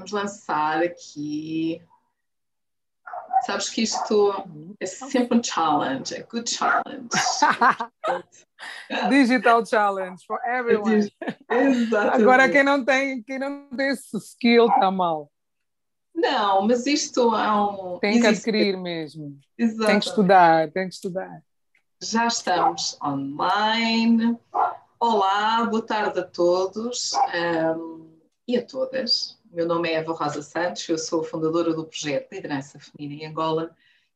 Vamos lançar aqui. Sabes que isto é sempre um challenge, é good challenge. Digital challenge for everyone. Exatamente. Agora quem não tem, quem não tem esse skill está mal. Não, mas isto é um. Tem que adquirir mesmo. Exatamente. Tem que estudar, tem que estudar. Já estamos online. Olá, boa tarde a todos um, e a todas. Meu nome é Eva Rosa Santos, eu sou fundadora do projeto Liderança Feminina em Angola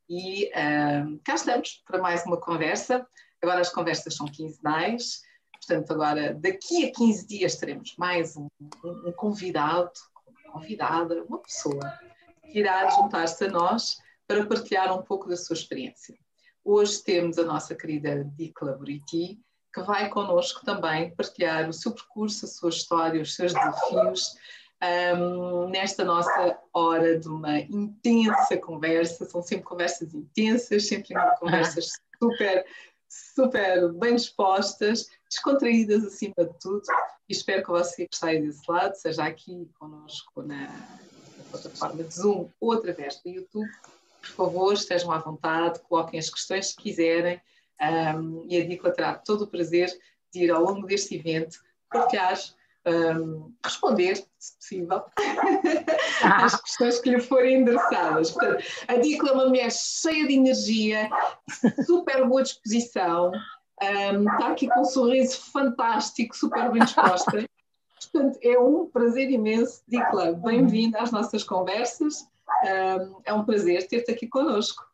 e um, cá estamos para mais uma conversa. Agora as conversas são quinzenais, portanto, agora daqui a 15 dias teremos mais um, um, convidado, convidada, uma pessoa que irá juntar-se a nós para partilhar um pouco da sua experiência. Hoje temos a nossa querida Dicla Buriti, que vai connosco também partilhar o seu percurso, a sua história, os seus desafios, um, nesta nossa hora de uma intensa conversa. São sempre conversas intensas, sempre conversas super, super bem dispostas, descontraídas acima de tudo. E espero que você que está aí desse lado, seja aqui conosco na, na plataforma de Zoom ou através do YouTube, por favor, estejam à vontade, coloquem as questões que quiserem. Um, e a Dicla terá todo o prazer de ir ao longo deste evento partilhar um, responder, se possível, às questões que lhe forem endereçadas. Portanto, a Dicla é uma mulher cheia de energia, super boa disposição, um, está aqui com um sorriso fantástico, super bem disposta. Portanto, é um prazer imenso. Dicla, bem-vinda às nossas conversas. Um, é um prazer ter-te aqui conosco.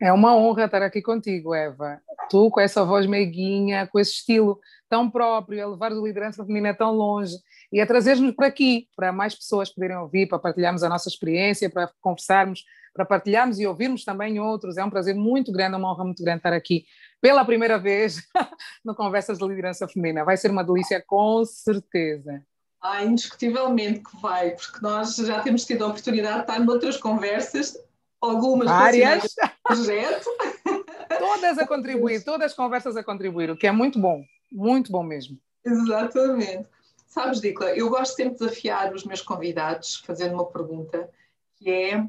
É uma honra estar aqui contigo, Eva. Tu, com essa voz meiguinha, com esse estilo tão próprio, a levar a liderança feminina tão longe e a trazer-nos para aqui, para mais pessoas poderem ouvir, para partilharmos a nossa experiência, para conversarmos, para partilharmos e ouvirmos também outros. É um prazer muito grande, uma honra muito grande estar aqui pela primeira vez no Conversas de Liderança Feminina. Vai ser uma delícia, com certeza. Ah, indiscutivelmente que vai, porque nós já temos tido a oportunidade de estar noutras conversas algumas Várias. projeto. todas a contribuir, todas as conversas a contribuir, o que é muito bom, muito bom mesmo. Exatamente. Sabes, Dicla, eu gosto sempre de desafiar os meus convidados fazendo uma pergunta que é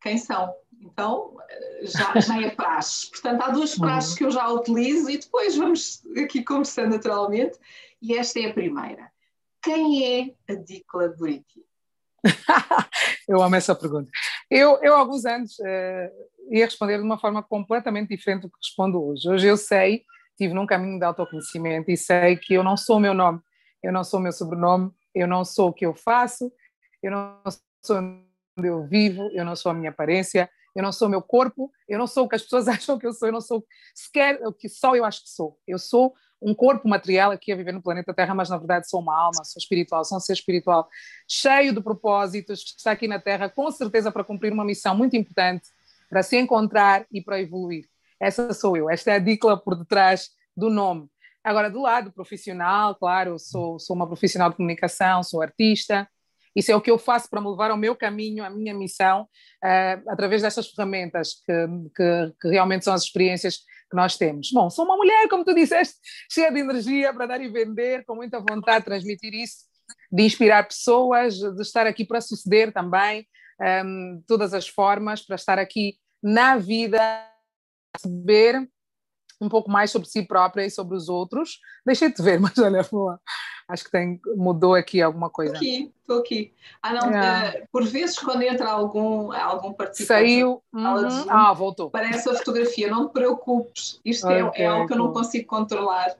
quem são? Então, já, já é praxe. Portanto, há duas praxes uhum. que eu já utilizo e depois vamos aqui conversando naturalmente. E esta é a primeira. Quem é a Dicla Buriti? eu amo essa pergunta. Eu, eu há alguns anos, uh, ia responder de uma forma completamente diferente do que respondo hoje. Hoje eu sei, estive num caminho de autoconhecimento e sei que eu não sou o meu nome, eu não sou o meu sobrenome, eu não sou o que eu faço, eu não sou onde eu vivo, eu não sou a minha aparência, eu não sou o meu corpo, eu não sou o que as pessoas acham que eu sou, eu não sou sequer o que só eu acho que sou. Eu sou um corpo material aqui a viver no planeta Terra, mas na verdade sou uma alma, sou espiritual, sou um ser espiritual cheio de propósitos, que está aqui na Terra com certeza para cumprir uma missão muito importante, para se encontrar e para evoluir. Essa sou eu, esta é a Dicla por detrás do nome. Agora, do lado profissional, claro, sou, sou uma profissional de comunicação, sou artista, isso é o que eu faço para me levar ao meu caminho, à minha missão, uh, através destas ferramentas que, que, que, realmente são as experiências que nós temos. Bom, sou uma mulher, como tu disseste, cheia de energia para dar e vender, com muita vontade de transmitir isso, de inspirar pessoas, de estar aqui para suceder também, um, de todas as formas, para estar aqui na vida, saber um pouco mais sobre si própria e sobre os outros. Deixei de ver, mas olha, acho que tem, mudou aqui alguma coisa. Estou aqui, estou aqui. Ah, não, é. uh, por vezes quando entra algum, algum participante... Saiu, uhum. ah, voltou. Parece a fotografia, não te preocupes, isto é, okay, é, é algo que eu não consigo controlar.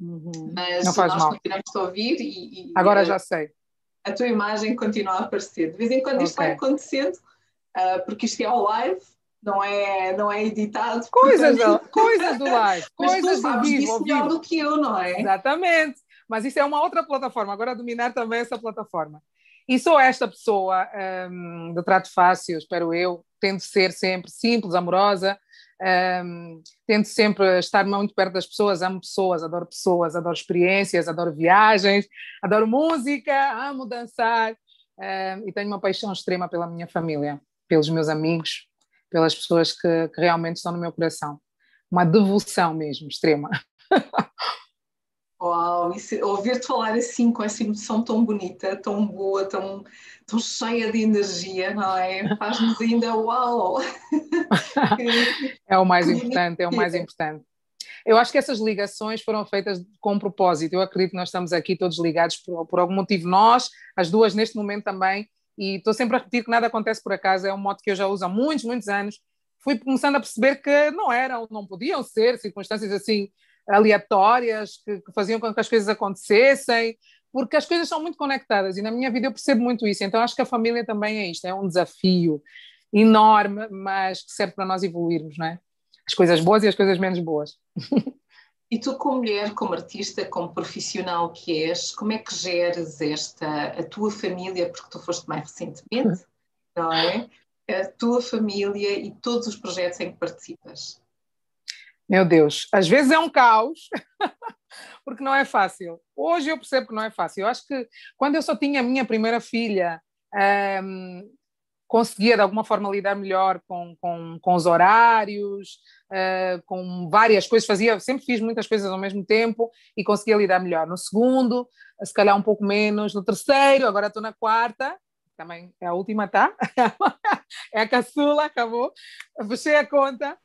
Uhum. Mas não faz nós mal. continuamos a ouvir e, e Agora já sei. A tua imagem continua a aparecer. De vez em quando isto okay. vai acontecendo, uh, porque isto é ao live, não é, não é editado. Coisas, do, coisas do live, coisas Mas tu sabes do vivo, disso melhor do que eu, não é? Exatamente. Mas isso é uma outra plataforma, agora dominar também essa plataforma. E sou esta pessoa um, de trato fácil, espero eu, tento ser sempre simples, amorosa, um, tento sempre estar muito perto das pessoas, amo pessoas, adoro pessoas, adoro experiências, adoro viagens, adoro música, amo dançar um, e tenho uma paixão extrema pela minha família, pelos meus amigos, pelas pessoas que, que realmente estão no meu coração. Uma devoção mesmo, extrema. Uau, ouvir-te falar assim, com essa emoção tão bonita, tão boa, tão, tão cheia de energia, não é? Faz-nos ainda uau! é o mais importante, é o mais importante. Eu acho que essas ligações foram feitas com propósito. Eu acredito que nós estamos aqui todos ligados por, por algum motivo. Nós, as duas neste momento também, e estou sempre a repetir que nada acontece por acaso, é um modo que eu já uso há muitos, muitos anos. Fui começando a perceber que não eram, não podiam ser circunstâncias assim aleatórias que, que faziam com que as coisas acontecessem, porque as coisas são muito conectadas e na minha vida eu percebo muito isso. Então acho que a família também é isto, é um desafio enorme, mas que serve para nós evoluirmos, não é? As coisas boas e as coisas menos boas. E tu, como mulher, como artista, como profissional que és, como é que geres esta, a tua família, porque tu foste mais recentemente, não é? A tua família e todos os projetos em que participas? Meu Deus, às vezes é um caos, porque não é fácil. Hoje eu percebo que não é fácil. Eu acho que quando eu só tinha a minha primeira filha, um, conseguia de alguma forma lidar melhor com, com, com os horários, uh, com várias coisas, fazia, sempre fiz muitas coisas ao mesmo tempo e conseguia lidar melhor. No segundo, se calhar um pouco menos. No terceiro, agora estou na quarta, também é a última, tá? é a caçula, acabou. Fechei a conta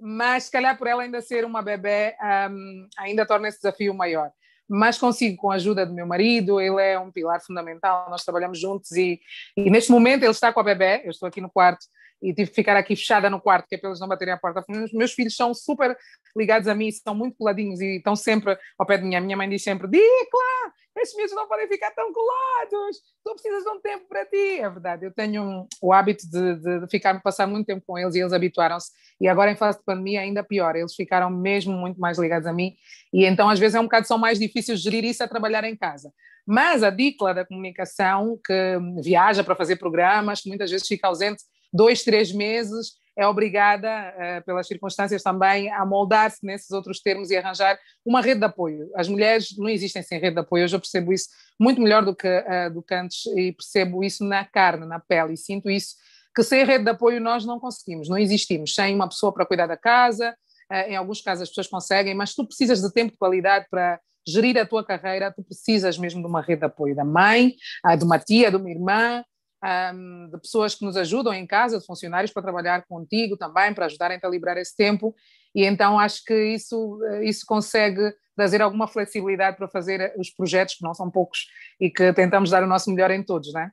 mas se calhar por ela ainda ser uma bebê, um, ainda torna esse desafio maior. Mas consigo, com a ajuda do meu marido, ele é um pilar fundamental, nós trabalhamos juntos e, e neste momento ele está com a bebê, eu estou aqui no quarto e tive que ficar aqui fechada no quarto, que é para eles não baterem a porta. Meus, meus filhos são super ligados a mim, são muito coladinhos e estão sempre ao pé de mim. A minha mãe diz sempre: Dicla, estes miúdos não podem ficar tão colados, tu precisas de um tempo para ti. É verdade, eu tenho um, o hábito de, de, de ficar, passar muito tempo com eles e eles habituaram-se. E agora, em fase de pandemia, ainda pior, eles ficaram mesmo muito mais ligados a mim. E então, às vezes, é um bocado são mais difíceis gerir isso a trabalhar em casa. Mas a Dicla da comunicação, que viaja para fazer programas, que muitas vezes fica ausente dois, três meses, é obrigada, uh, pelas circunstâncias também, a moldar-se nesses outros termos e arranjar uma rede de apoio. As mulheres não existem sem rede de apoio, hoje eu percebo isso muito melhor do que, uh, do que antes e percebo isso na carne, na pele, e sinto isso, que sem rede de apoio nós não conseguimos, não existimos, sem uma pessoa para cuidar da casa, uh, em alguns casos as pessoas conseguem, mas tu precisas de tempo de qualidade para gerir a tua carreira, tu precisas mesmo de uma rede de apoio da mãe, de uma tia, de uma irmã, um, de pessoas que nos ajudam em casa, de funcionários para trabalhar contigo também, para ajudarem-te a liberar esse tempo, e então acho que isso, isso consegue trazer alguma flexibilidade para fazer os projetos, que não são poucos, e que tentamos dar o nosso melhor em todos, não é?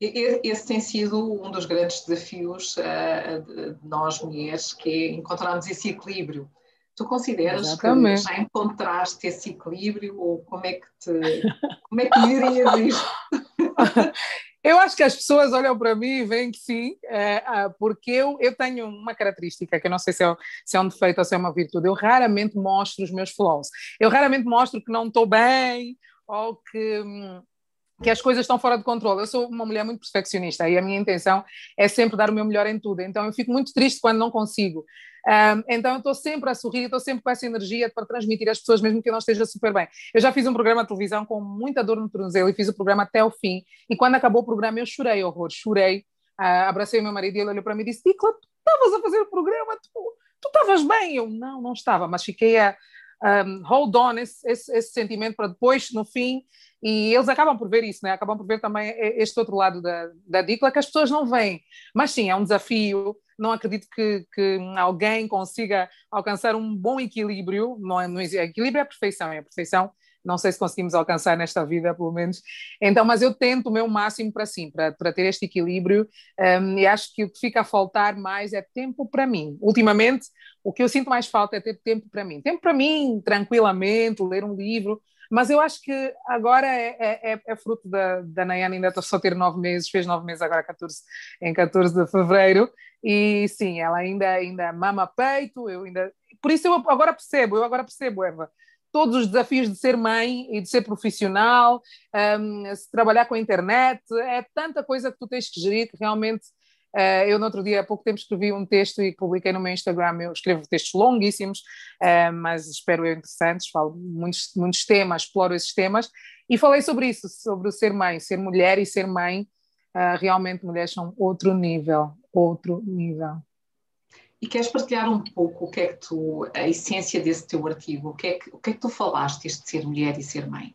Esse tem sido um dos grandes desafios uh, de nós mulheres, que é encontrarmos esse equilíbrio Tu consideras Exatamente. que já encontraste esse equilíbrio ou como é que te como é que dirias isto? Eu acho que as pessoas olham para mim e veem que sim, é, ah, porque eu, eu tenho uma característica que eu não sei se é, se é um defeito ou se é uma virtude. Eu raramente mostro os meus flaws. Eu raramente mostro que não estou bem ou que, hum, que as coisas estão fora de controle. Eu sou uma mulher muito perfeccionista e a minha intenção é sempre dar o meu melhor em tudo. Então eu fico muito triste quando não consigo. Um, então eu estou sempre a sorrir, estou sempre com essa energia para transmitir às pessoas, mesmo que eu não esteja super bem. Eu já fiz um programa de televisão com muita dor no tornozelo e fiz o programa até o fim. E quando acabou o programa eu chorei horror, chorei. Uh, abracei o meu marido e ele olhou para mim e disse: Dicla, tu estavas a fazer o programa, tu estavas bem. Eu não, não estava, mas fiquei a um, hold on esse, esse, esse sentimento para depois, no fim, e eles acabam por ver isso, né? acabam por ver também este outro lado da, da Dicla que as pessoas não veem. Mas sim, é um desafio. Não acredito que, que alguém consiga alcançar um bom equilíbrio. Não, é, não. Equilíbrio é a perfeição, é a perfeição. Não sei se conseguimos alcançar nesta vida, pelo menos. Então, mas eu tento o meu máximo para sim, para, para ter este equilíbrio. Um, e acho que o que fica a faltar mais é tempo para mim. Ultimamente, o que eu sinto mais falta é ter tempo para mim. Tempo para mim, tranquilamente, ler um livro mas eu acho que agora é, é, é, é fruto da, da Nayana ainda só ter nove meses, fez nove meses agora 14, em 14 de fevereiro, e sim, ela ainda, ainda mama peito, eu ainda. Por isso eu agora percebo, eu agora percebo, Eva, todos os desafios de ser mãe e de ser profissional, um, trabalhar com a internet, é tanta coisa que tu tens que gerir que realmente Uh, eu, no outro dia, há pouco tempo, escrevi um texto e publiquei no meu Instagram. Eu escrevo textos longuíssimos, uh, mas espero eu interessantes. Falo muitos, muitos temas, exploro esses temas. E falei sobre isso, sobre o ser mãe, ser mulher e ser mãe. Uh, realmente, mulheres são outro nível, outro nível. e queres partilhar um pouco o que é que tu, a essência desse teu artigo, o que é que, o que, é que tu falaste de ser mulher e ser mãe?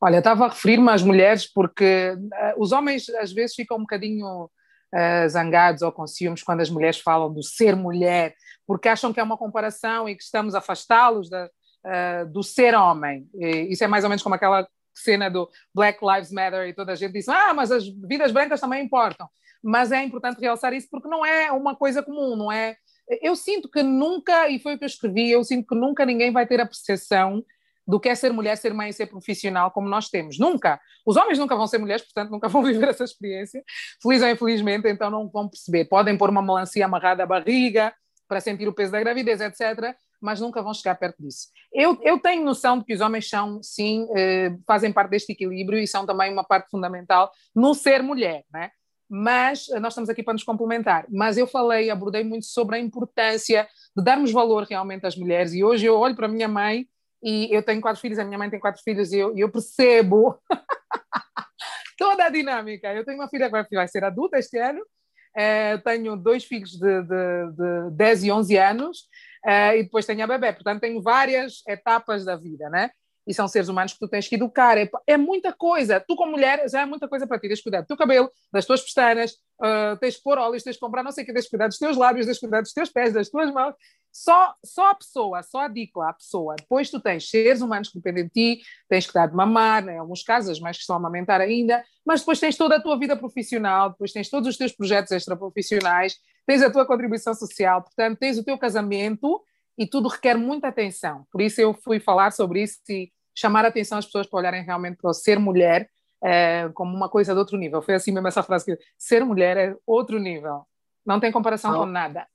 Olha, estava a referir-me às mulheres porque uh, os homens às vezes ficam um bocadinho uh, zangados ou com ciúmes quando as mulheres falam do ser mulher, porque acham que é uma comparação e que estamos a afastá-los uh, do ser homem. E isso é mais ou menos como aquela cena do Black Lives Matter e toda a gente diz: ah, mas as vidas brancas também importam mas é importante realçar isso porque não é uma coisa comum, não é? Eu sinto que nunca, e foi o que eu escrevi, eu sinto que nunca ninguém vai ter a percepção do que é ser mulher, ser mãe e ser profissional como nós temos. Nunca. Os homens nunca vão ser mulheres, portanto nunca vão viver essa experiência, feliz ou infelizmente, então não vão perceber. Podem pôr uma melancia amarrada à barriga para sentir o peso da gravidez, etc., mas nunca vão chegar perto disso. Eu, eu tenho noção de que os homens são, sim, eh, fazem parte deste equilíbrio e são também uma parte fundamental no ser mulher, né? mas eh, nós estamos aqui para nos complementar. Mas eu falei, abordei muito sobre a importância de darmos valor realmente às mulheres, e hoje eu olho para a minha mãe, e eu tenho quatro filhos, a minha mãe tem quatro filhos, e eu, eu percebo toda a dinâmica. Eu tenho uma filha que vai ser adulta este ano, uh, tenho dois filhos de, de, de 10 e 11 anos, uh, e depois tenho a bebê, portanto tenho várias etapas da vida, né? E são seres humanos que tu tens que educar. É, é muita coisa. Tu, como mulher, já é muita coisa para ti. Tens que cuidar do teu cabelo, das tuas pestanas, uh, tens que pôr óleos, tens que comprar não sei o que, tens que cuidar dos teus lábios, tens que cuidar dos teus pés, das tuas mãos. Só, só a pessoa, só a dicla, a pessoa. Depois tu tens seres humanos que dependem de ti, tens que dar de mamar, né, em alguns casos, as mães que estão a amamentar ainda, mas depois tens toda a tua vida profissional, depois tens todos os teus projetos extraprofissionais, tens a tua contribuição social, portanto, tens o teu casamento e tudo requer muita atenção. Por isso eu fui falar sobre isso e chamar a atenção às pessoas para olharem realmente para o ser mulher é, como uma coisa de outro nível. Foi assim mesmo essa frase que ser mulher é outro nível. Não tem comparação com nada.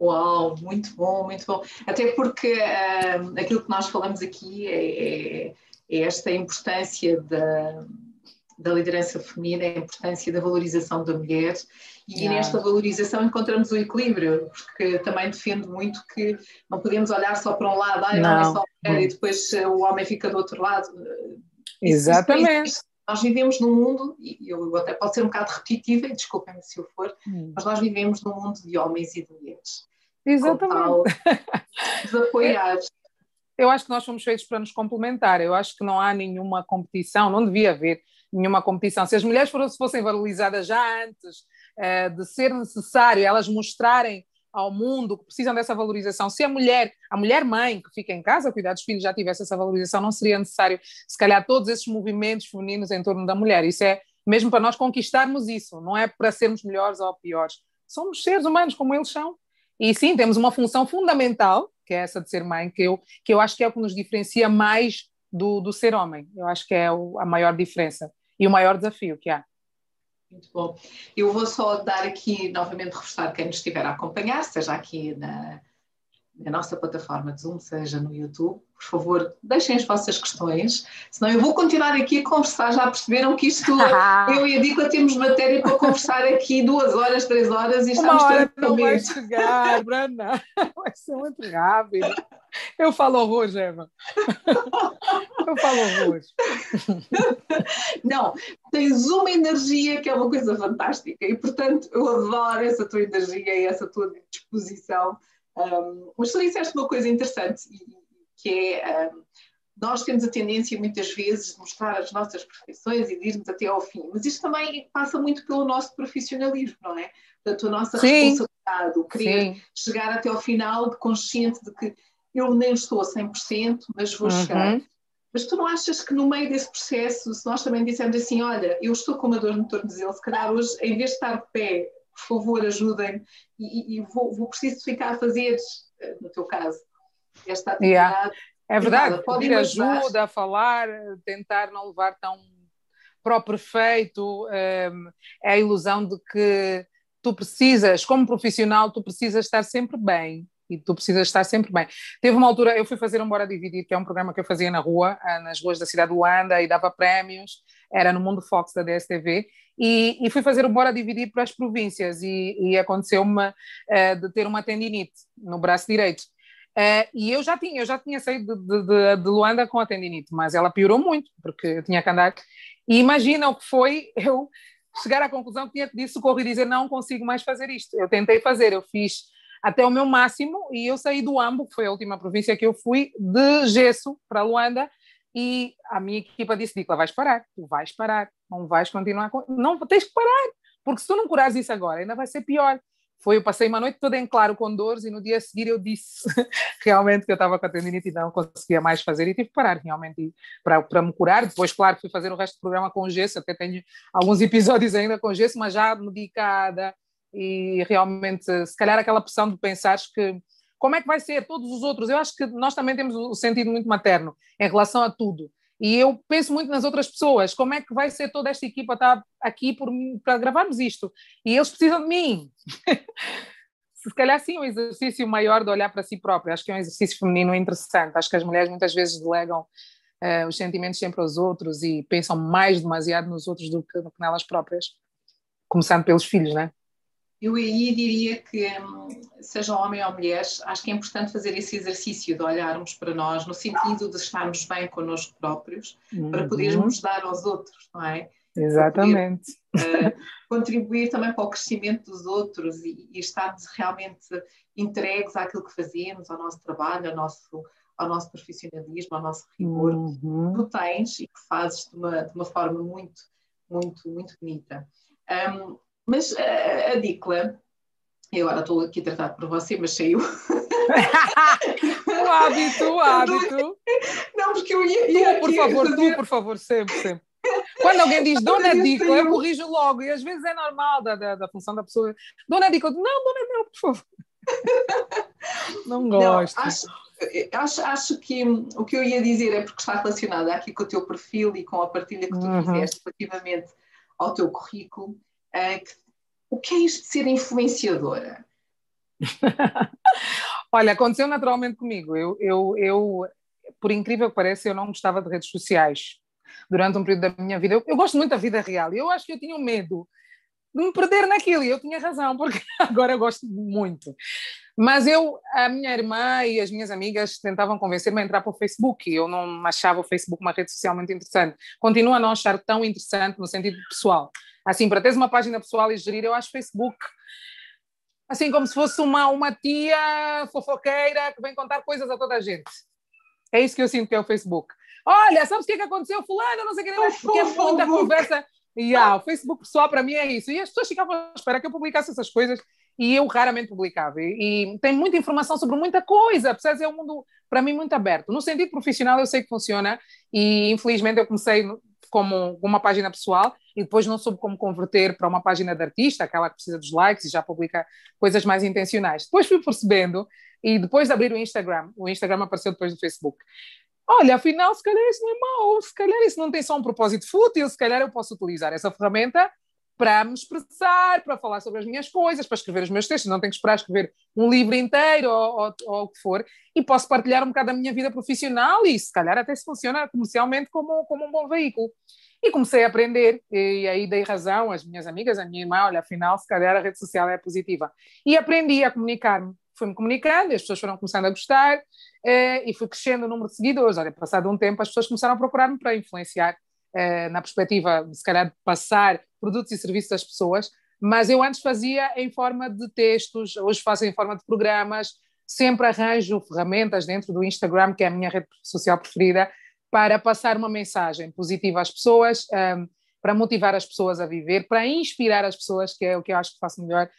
Uau, muito bom, muito bom. Até porque uh, aquilo que nós falamos aqui é, é, é esta importância da da liderança feminina, a importância da valorização da mulher e yeah. nesta valorização encontramos o equilíbrio, porque também defendo muito que não podemos olhar só para um lado, ah, não, é só mulher, e depois o homem fica do outro lado. Exatamente. Isso, nós vivemos num mundo, e eu até posso ser um bocado repetitiva, e desculpem-me se eu for, hum. mas nós vivemos num mundo de homens e de mulheres. Exatamente. desapoiar eu acho que nós fomos feitos para nos complementar. Eu acho que não há nenhuma competição, não devia haver nenhuma competição. Se as mulheres fossem valorizadas já antes uh, de ser necessário elas mostrarem ao mundo que precisam dessa valorização, se a mulher, a mulher mãe que fica em casa a cuidar dos filhos já tivesse essa valorização, não seria necessário, se calhar, todos esses movimentos femininos em torno da mulher. Isso é mesmo para nós conquistarmos isso, não é para sermos melhores ou piores. Somos seres humanos como eles são. E sim, temos uma função fundamental, que é essa de ser mãe, que eu, que eu acho que é o que nos diferencia mais do, do ser homem. Eu acho que é o, a maior diferença e o maior desafio que há. Muito bom. Eu vou só dar aqui novamente reforçar quem nos estiver a acompanhar, seja aqui na, na nossa plataforma de Zoom, seja no YouTube, por favor, deixem as vossas questões, senão eu vou continuar aqui a conversar. Já perceberam que isto, eu e a Dica temos matéria para conversar aqui duas horas, três horas e estamos Uma hora não vai chegar, Brana, vai ser muito rápido. Eu falo horror, Eva. Eu falo horror. Não, tens uma energia que é uma coisa fantástica e, portanto, eu adoro essa tua energia e essa tua disposição um, mas tu disseste uma coisa interessante, que é um, nós temos a tendência muitas vezes de mostrar as nossas perfeições e de irmos até ao fim, mas isto também passa muito pelo nosso profissionalismo, não é? Portanto, a nossa Sim. responsabilidade, o querer Sim. chegar até ao final de consciente de que eu nem estou a 100%, mas vou uhum. chegar. Mas tu não achas que no meio desse processo, se nós também dissermos assim, olha, eu estou com uma dor no tornozelo, se calhar hoje, em vez de estar de pé por favor, ajudem e, e vou, vou, preciso ficar a fazer, eh, no teu caso, esta atividade. Yeah. É verdade, pedir ajuda, a falar, tentar não levar tão para o perfeito, ehm, é a ilusão de que tu precisas, como profissional, tu precisas estar sempre bem e tu precisas estar sempre bem. Teve uma altura, eu fui fazer um Bora Dividir, que é um programa que eu fazia na rua, ah, nas ruas da cidade de Luanda, e dava prémios, era no Mundo Fox da DSTV, e, e fui fazer o Bora Dividir para as províncias, e, e aconteceu-me uh, de ter uma tendinite no braço direito. Uh, e eu já tinha, eu já tinha saído de, de, de, Luanda com a tendinite, mas ela piorou muito, porque eu tinha que andar. E imagina o que foi eu chegar à conclusão que tinha que pedir socorro e dizer não consigo mais fazer isto. Eu tentei fazer, eu fiz até o meu máximo e eu saí do Ambo, que foi a última província que eu fui, de gesso para Luanda e a minha equipa disse, Dicla, vais parar, tu vais parar, não vais continuar, com... não, tens que parar, porque se tu não curares isso agora, ainda vai ser pior. Foi, eu passei uma noite toda em claro com dores e no dia a seguir eu disse realmente que eu estava com a tendinite e não conseguia mais fazer e tive que parar realmente para, me curar. Depois, claro, fui fazer o resto do programa com gesso, até tenho alguns episódios ainda com gesso, mas já medicada, e realmente, se calhar, aquela pressão de pensar que como é que vai ser todos os outros. Eu acho que nós também temos o sentido muito materno em relação a tudo. E eu penso muito nas outras pessoas, como é que vai ser toda esta equipa estar aqui por, para gravarmos isto? E eles precisam de mim. se calhar sim, um exercício maior de olhar para si próprio. Acho que é um exercício feminino interessante. Acho que as mulheres muitas vezes delegam uh, os sentimentos sempre aos outros e pensam mais demasiado nos outros do que, do que nelas próprias. Começando pelos filhos, né? Eu aí diria que, hum, seja homem ou mulher, acho que é importante fazer esse exercício de olharmos para nós no sentido de estarmos bem connosco próprios, uhum. para podermos dar aos outros, não é? Exatamente. Poder, uh, contribuir também para o crescimento dos outros e, e estarmos realmente entregues àquilo que fazemos, ao nosso trabalho, ao nosso, ao nosso profissionalismo, ao nosso rigor uhum. que tu tens e que fazes de uma, de uma forma muito, muito, muito bonita. Um, mas a, a Dicla, eu agora estou aqui tratado por você, mas saiu. o hábito, o hábito. Não, porque eu ia. ia tu, por favor, fazer... tu, por favor, sempre, sempre. Quando alguém diz Dona Dicla, eu corrijo logo, e às vezes é normal da, da, da função da pessoa. Dona Dicla, não, Dona não, por favor. Não gosto. Não, acho, acho, acho que o que eu ia dizer é porque está relacionado aqui com o teu perfil e com a partilha que tu uhum. fizeste relativamente ao teu currículo Uh, o que é isto de ser influenciadora? Olha, aconteceu naturalmente comigo. Eu, eu, eu, por incrível que pareça, eu não gostava de redes sociais durante um período da minha vida. Eu, eu gosto muito da vida real e eu acho que eu tinha um medo de me perder naquilo e eu tinha razão, porque agora eu gosto muito. Mas eu, a minha irmã e as minhas amigas tentavam convencer-me a entrar para o Facebook e eu não achava o Facebook uma rede social muito interessante. Continuo a não achar tão interessante no sentido pessoal. Assim, para teres uma página pessoal e gerir, eu acho Facebook assim como se fosse uma, uma tia fofoqueira que vem contar coisas a toda a gente. É isso que eu sinto que é o Facebook. Olha, sabes o que, é que aconteceu? Fulano, não sei o que, porque é muita conversa. E yeah, o Facebook pessoal para mim é isso. E as pessoas ficavam à espera que eu publicasse essas coisas e eu raramente publicava. E, e tem muita informação sobre muita coisa, percebes? É um mundo, para mim, muito aberto. No sentido profissional, eu sei que funciona e, infelizmente, eu comecei como uma página pessoal e depois não soube como converter para uma página de artista, aquela que precisa dos likes e já publica coisas mais intencionais. Depois fui percebendo e depois de abrir o Instagram, o Instagram apareceu depois do Facebook. Olha, afinal, se calhar isso não é mau, se calhar isso não tem só um propósito fútil, se calhar eu posso utilizar essa ferramenta para me expressar, para falar sobre as minhas coisas, para escrever os meus textos, não tenho que esperar escrever um livro inteiro ou, ou, ou, o que for, e posso partilhar um bocado da minha vida profissional e se calhar até se funciona comercialmente como, como um bom veículo. E comecei a aprender, e aí dei razão às minhas amigas, à minha irmã, olha, afinal, se calhar a rede social é positiva. E aprendi a comunicar-me. Fui-me comunicando, as pessoas foram começando a gostar, eh, e fui crescendo o número de seguidores. Olha, passado um tempo, as pessoas começaram a procurar-me para influenciar, eh, na perspectiva, se calhar, de passar produtos e serviços às pessoas, mas eu antes fazia em forma de textos, hoje faço em forma de programas, sempre arranjo ferramentas dentro do Instagram, que é a minha rede social preferida, para passar uma mensagem positiva às pessoas, um, para motivar as pessoas a viver, para inspirar as pessoas, que é o que eu acho que faço melhor,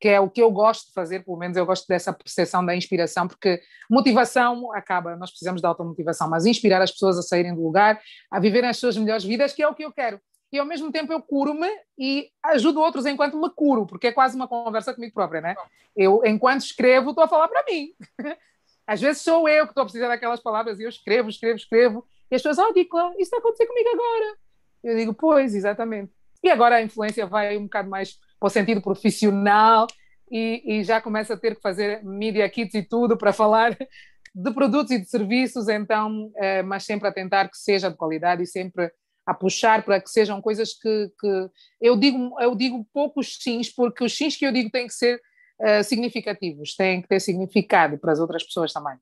que é o que eu gosto de fazer, pelo menos eu gosto dessa percepção da inspiração, porque motivação acaba, nós precisamos de automotivação, mas inspirar as pessoas a saírem do lugar, a viverem as suas melhores vidas, que é o que eu quero. E ao mesmo tempo eu curo-me e ajudo outros enquanto me curo, porque é quase uma conversa comigo própria, né? Eu, enquanto escrevo, estou a falar para mim. Às vezes sou eu que estou a precisar daquelas palavras e eu escrevo, escrevo, escrevo, e as pessoas, oh, Dicla, isso está a acontecer comigo agora. Eu digo, pois, exatamente. E agora a influência vai um bocado mais para o sentido profissional e, e já começa a ter que fazer media kits e tudo para falar de produtos e de serviços, então, é, mas sempre a tentar que seja de qualidade e sempre a puxar para que sejam coisas que, que eu digo eu digo poucos sims porque os sims que eu digo têm que ser uh, significativos têm que ter significado para as outras pessoas também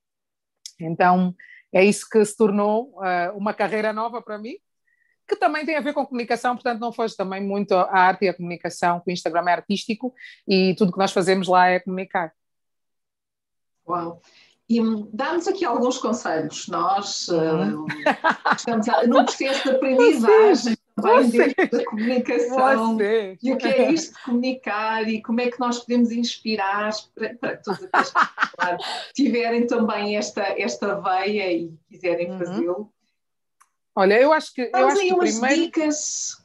então é isso que se tornou uh, uma carreira nova para mim que também tem a ver com comunicação, portanto não foge também muito a arte e a comunicação, que o Instagram é artístico e tudo que nós fazemos lá é comunicar. Uau! E dá-nos aqui alguns conselhos. Nós uh, estamos num processo de aprendizagem também dentro da comunicação. Você. E o que é isto de comunicar e como é que nós podemos inspirar para, para todos aqueles que claro, tiverem também esta, esta veia e quiserem uhum. fazê-lo. Olha, eu acho que. eu acho aí que umas primeiro, dicas.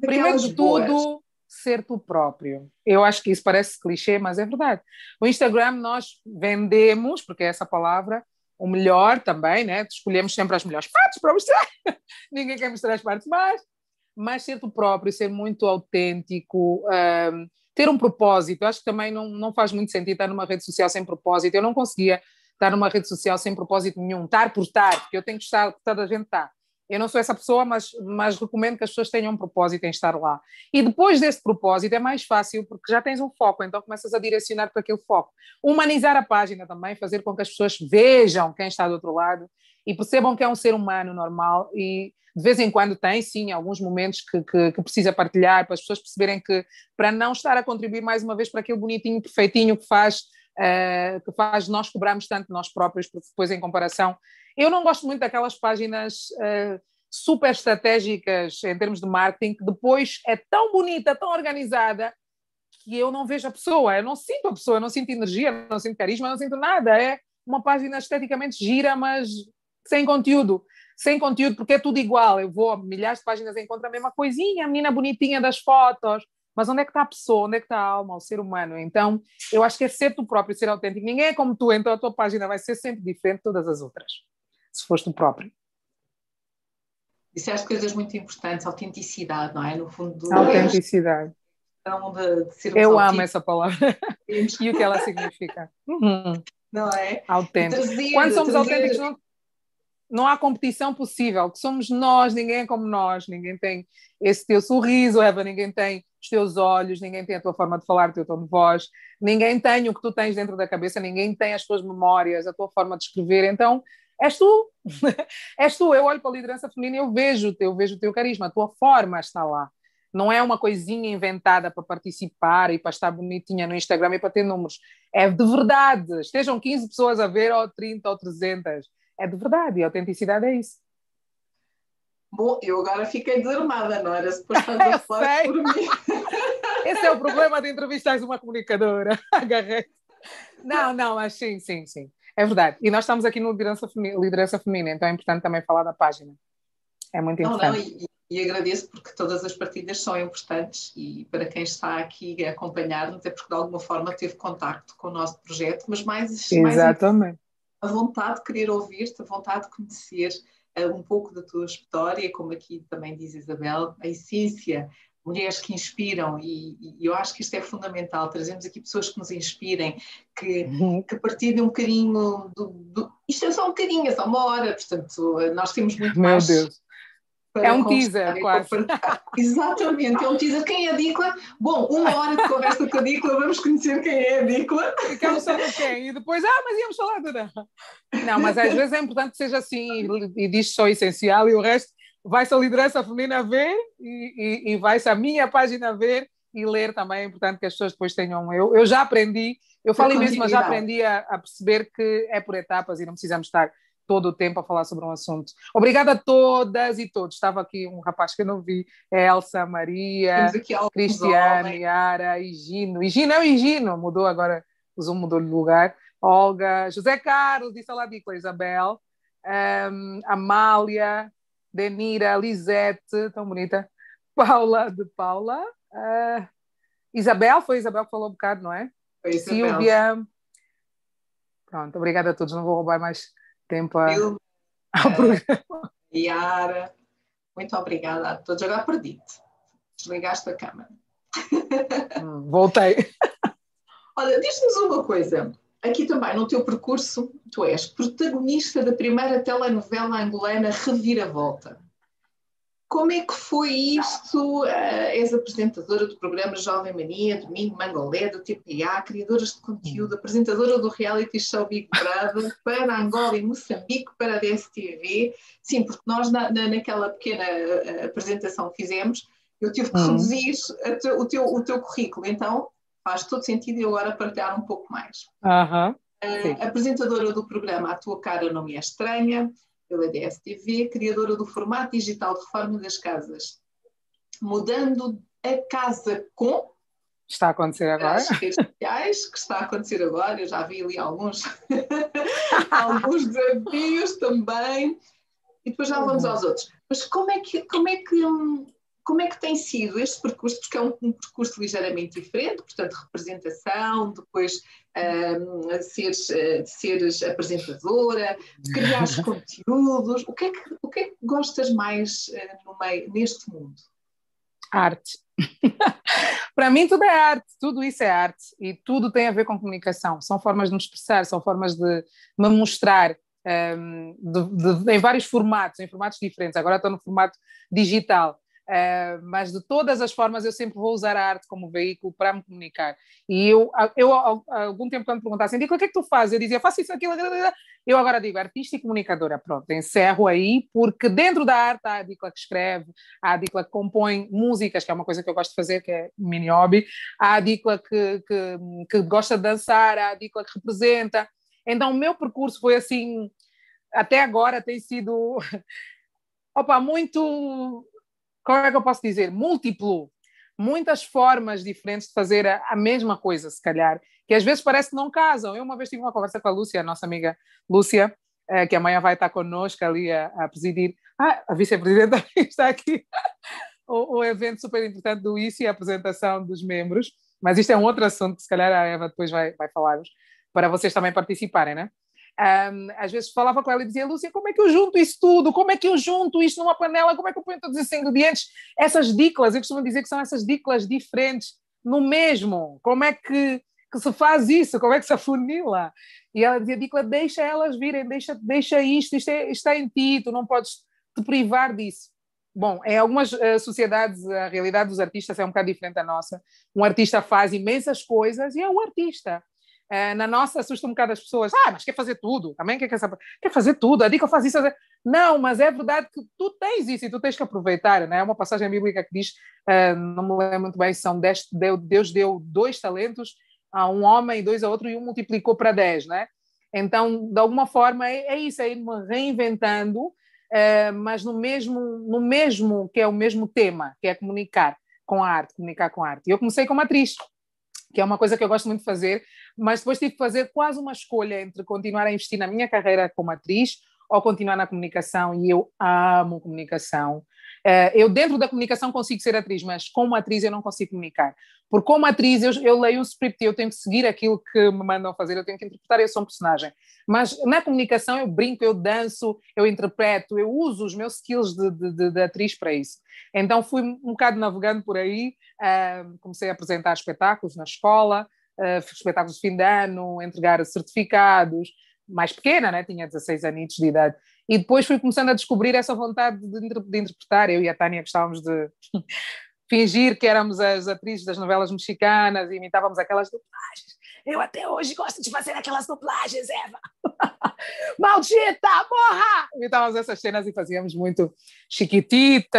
Primeiro de tudo, boas. ser tu próprio. Eu acho que isso parece clichê, mas é verdade. O Instagram nós vendemos, porque é essa palavra, o melhor também, né? Escolhemos sempre as melhores partes para mostrar. Ninguém quer mostrar as partes mais, mas ser tu próprio, ser muito autêntico, um, ter um propósito. Eu acho que também não, não faz muito sentido estar numa rede social sem propósito. Eu não conseguia estar numa rede social sem propósito nenhum, estar por estar, porque eu tenho que estar, toda a gente está. Eu não sou essa pessoa, mas, mas recomendo que as pessoas tenham um propósito em estar lá. E depois desse propósito é mais fácil, porque já tens um foco, então começas a direcionar para aquele foco. Humanizar a página também, fazer com que as pessoas vejam quem está do outro lado e percebam que é um ser humano normal e de vez em quando tem, sim, alguns momentos que, que, que, precisa partilhar para as pessoas perceberem que, para não estar a contribuir mais uma vez para aquele bonitinho, perfeitinho que faz, uh, que faz nós cobramos tanto nós próprios, porque depois em comparação eu não gosto muito daquelas páginas uh, super estratégicas em termos de marketing, que depois é tão bonita, tão organizada, que eu não vejo a pessoa, eu não sinto a pessoa, eu não sinto energia, não sinto carisma, não sinto nada. É uma página esteticamente gira, mas sem conteúdo. Sem conteúdo, porque é tudo igual. Eu vou a milhares de páginas e encontro a mesma coisinha, a menina bonitinha das fotos. Mas onde é que está a pessoa? Onde é que está a alma, o ser humano? Então, eu acho que é ser tu próprio, ser autêntico. Ninguém é como tu, então a tua página vai ser sempre diferente de todas as outras se foste tu próprio. Disseste coisas muito importantes, autenticidade, não é? No fundo, do... autenticidade. De, de Eu amo essa palavra e o que ela significa. Uhum. Não é? Autêntico. Trazer, Quando somos trazer... autênticos, não, não há competição possível, que somos nós, ninguém é como nós, ninguém tem esse teu sorriso, Eva, ninguém tem os teus olhos, ninguém tem a tua forma de falar, o teu tom de voz, ninguém tem o que tu tens dentro da cabeça, ninguém tem as tuas memórias, a tua forma de escrever. Então, és tu. és tu. Eu olho para a liderança feminina e eu vejo, eu vejo o teu carisma, a tua forma está lá. Não é uma coisinha inventada para participar e para estar bonitinha no Instagram e para ter números. É de verdade. Estejam 15 pessoas a ver, ou 30 ou 300. É de verdade. E a autenticidade é isso. Bom, eu agora fiquei desarmada, não era suposto a falar por mim. Esse é o problema de entrevistar uma comunicadora. Agarrei. Não, não, mas sim, sim, sim. É verdade. E nós estamos aqui no liderança, liderança feminina, então é importante também falar da página. É muito importante. Não, não, e, e, agradeço porque todas as partidas são importantes e para quem está aqui a acompanhar-nos é porque de alguma forma teve contacto com o nosso projeto, mas mais, Exatamente. mais a vontade de querer ouvir-te, a vontade de conhecer uh, um pouco da tua história, como aqui também diz Isabel, a essência mulheres que inspiram, e, e, eu acho que isto é fundamental. Trazemos aqui pessoas que nos inspirem, que, uhum. que partilhem um bocadinho do, do, Isto é só um bocadinho, é só uma hora, portanto, nós temos muito Meu mais. Deus. É um teaser, quase. Exatamente, é um teaser. Quem é a Dicla? Bom, uma hora de conversa com a Dicla, vamos conhecer quem é a Dicla. Ficamos só no quem, e depois, ah, mas íamos falar de. Não, mas às vezes é importante que seja assim e, e diz só o essencial e o resto vai-se a liderança feminina ver e, e, e vai-se a minha página ver e ler também. É importante que as pessoas depois tenham. Eu, eu já aprendi, eu falei mesmo, mas já aprendi a, a, perceber que é por etapas e não precisamos estar todo o tempo a falar sobre um assunto. Obrigada a todas e todos. Estava aqui um rapaz que eu não vi, Elsa, Maria, Cristiane, Yara, Higino. Higino é o Higino, mudou agora, o Zoom mudou de lugar. Olga, José Carlos, disse a Isabel, um, Amália, Denira, Lisete, tão bonita, Paula de Paula, uh, Isabel, foi Isabel que falou um bocado, não é? Foi Silvia. Pronto, obrigada a todos, não vou roubar mais tempo a... ao programa. Yara, muito obrigada a todos. Agora perdi-te, desligaste a câmera. Hum, voltei. Olha, diz-nos uma coisa aqui também no teu percurso, tu és protagonista da primeira telenovela angolana Reviravolta. Como é que foi isto? Uh, és apresentadora do programa Jovem Mania, Domingo Mangolé, do TPA, criadoras de conteúdo, apresentadora do reality show Big Brother para Angola e Moçambique, para a DSTV. Sim, porque nós na, na, naquela pequena uh, apresentação que fizemos, eu tive que uhum. reduzir te, o, teu, o teu currículo, então faz todo sentido eu agora partilhar um pouco mais. Uhum. Uh, apresentadora do programa A Tua Cara Não Me É Estranha, pela DSTV, criadora do formato digital de reforma das casas, mudando a casa com. Está a acontecer agora. As redes sociais, que está a acontecer agora, eu já vi ali alguns, alguns desafios também, e depois já vamos aos outros. Mas como é que, como é que, como é que tem sido este percurso? Porque é um, um percurso ligeiramente diferente, portanto, representação, depois um, seres, uh, seres apresentadora, criar conteúdos. O que, é que, o que é que gostas mais uh, no meio, neste mundo? Arte. Para mim, tudo é arte, tudo isso é arte e tudo tem a ver com comunicação. São formas de me expressar, são formas de me mostrar. Um, de, de, em vários formatos, em formatos diferentes. Agora estou no formato digital, Uh, mas de todas as formas eu sempre vou usar a arte como veículo para me comunicar. E eu, eu algum tempo quando me perguntassem, o que é que tu fazes? Eu dizia, faço isso, aquilo, eu agora digo artista e comunicadora, pronto, encerro aí, porque dentro da arte há a Dicla que escreve, há a Dicla que compõe músicas, que é uma coisa que eu gosto de fazer, que é mini hobby, há a Dicla que, que, que gosta de dançar, há a Dicla que representa. Então o meu percurso foi assim, até agora tem sido... Opa, muito como é que eu posso dizer? Múltiplo. Muitas formas diferentes de fazer a, a, mesma coisa, se calhar, que às vezes parece que não casam. Eu uma vez tive uma conversa com a Lúcia, a nossa amiga Lúcia, eh, que amanhã vai estar connosco ali a, a presidir. Ah, a vice-presidenta está aqui. o, o, evento super importante do ICI, a apresentação dos membros. Mas isto é um outro assunto que se calhar a Eva depois vai, vai falar para vocês também participarem, né? Um, às vezes falava com ela e dizia, Lúcia, como é que eu junto isso tudo? Como é que eu junto isto numa panela? Como é que eu ponho todos esses ingredientes? Essas diclas, eu costumo dizer que são essas diclas diferentes no mesmo. Como é que, que se faz isso? Como é que se afunila? E ela dizia, Dicla, deixa elas virem, deixa, deixa isto, isto é, está em ti, tu não podes te privar disso. Bom, em algumas uh, sociedades a realidade dos artistas é um bocado diferente da nossa. Um artista faz imensas coisas e é o artista. É, na nossa assusta um bocado as pessoas. Ah, mas quer fazer tudo. Também quer, quer fazer tudo. A dica faz isso. Não, mas é verdade que tu tens isso e tu tens que aproveitar. Né? É uma passagem bíblica que diz, uh, não me lembro muito bem, são dez, Deus deu dois talentos a um homem dois a outro e um multiplicou para dez. Né? Então, de alguma forma, é, é isso, é ir-me reinventando, uh, mas no mesmo, no mesmo, que é o mesmo tema, que é comunicar com a arte, comunicar com a arte. Eu comecei como atriz que é uma coisa que eu gosto muito de fazer, mas depois tive que fazer quase uma escolha entre continuar a investir na minha carreira como atriz ou continuar na comunicação, e eu amo comunicação. Eh, eu, dentro da comunicação, consigo ser atriz, mas como atriz eu não consigo comunicar. Porque, como atriz, eu, eu leio um script e eu tenho que seguir aquilo que me mandam fazer, eu tenho que interpretar, eu sou um personagem. Mas na comunicação eu brinco, eu danço, eu interpreto, eu uso os meus skills de, de, de atriz para isso. Então, fui um bocado navegando por aí, uh, comecei a apresentar espetáculos na escola, uh, espetáculos de fim de ano, entregar certificados, mais pequena, né? tinha 16 anos de idade. E depois fui começando a descobrir essa vontade de, de interpretar. Eu e a Tânia gostávamos de fingir que éramos as atrizes das novelas mexicanas e imitávamos aquelas dublagens. Eu até hoje gosto de fazer aquelas dublagens, Eva. Maldita, morra! Imitávamos essas cenas e fazíamos muito chiquitita,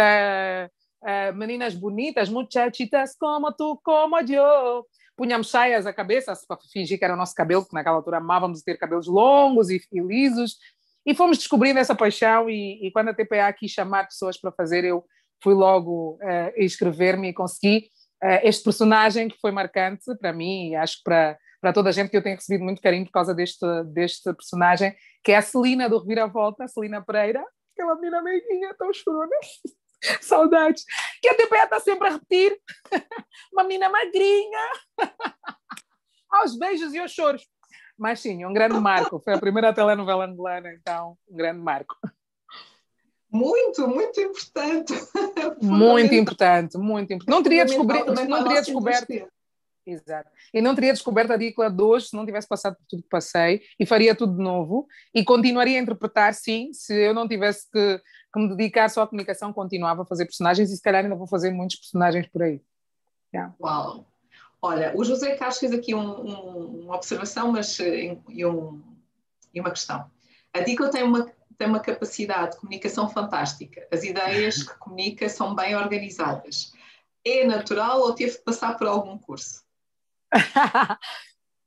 uh, meninas bonitas, muchachitas como tu, como eu punhamos saias à cabeça para fingir que era o nosso cabelo, que naquela altura amávamos ter cabelos longos e, e lisos, e fomos descobrindo essa paixão e, e, quando a TPA quis chamar pessoas para fazer, eu fui logo uh, inscrever-me e consegui uh, este personagem que foi marcante para mim e acho que para, para toda a gente que eu tenho recebido muito carinho por causa deste, deste personagem, que é a Celina do Reviravolta, a Celina Pereira, aquela menina meiguinha tão chorona. Saudades. Que a TPA está sempre a repetir. Uma menina magrinha. aos beijos e aos choros. Mas sim, um grande marco. Foi a primeira telenovela angolana, então, um grande marco. Muito, muito importante. muito importante, muito importante. Não teria descoberto, não teria descoberto. Exato. E não teria descoberto a Dícola de hoje se não tivesse passado por tudo que passei e faria tudo de novo e continuaria a interpretar, sim, se eu não tivesse que que me dedicar só à comunicação, continuava a fazer personagens e se calhar ainda vou fazer muitos personagens por aí. Yeah. Uau! Olha, o José Carlos fez aqui um, um, uma observação mas, eh, e, um, e uma questão. A Dico tem uma, tem uma capacidade de comunicação fantástica. As ideias que comunica são bem organizadas. É natural ou teve de passar por algum curso?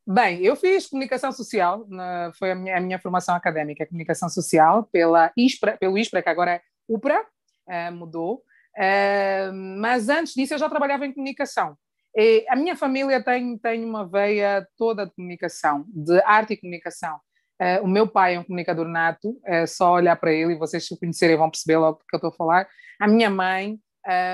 Bem, eu fiz comunicação social, na, foi a minha, a minha, formação académica, comunicação social, pela ISPRA, pelo ISPRA, que agora é UPRA, uh, mudou, uh, mas antes disso eu já trabalhava em comunicação. E a minha família tem, tem uma veia toda de comunicação, de arte e comunicação. Uh, o meu pai é um comunicador nato, é só olhar para ele e vocês se o conhecerem vão perceber logo do que eu estou a falar. A minha mãe,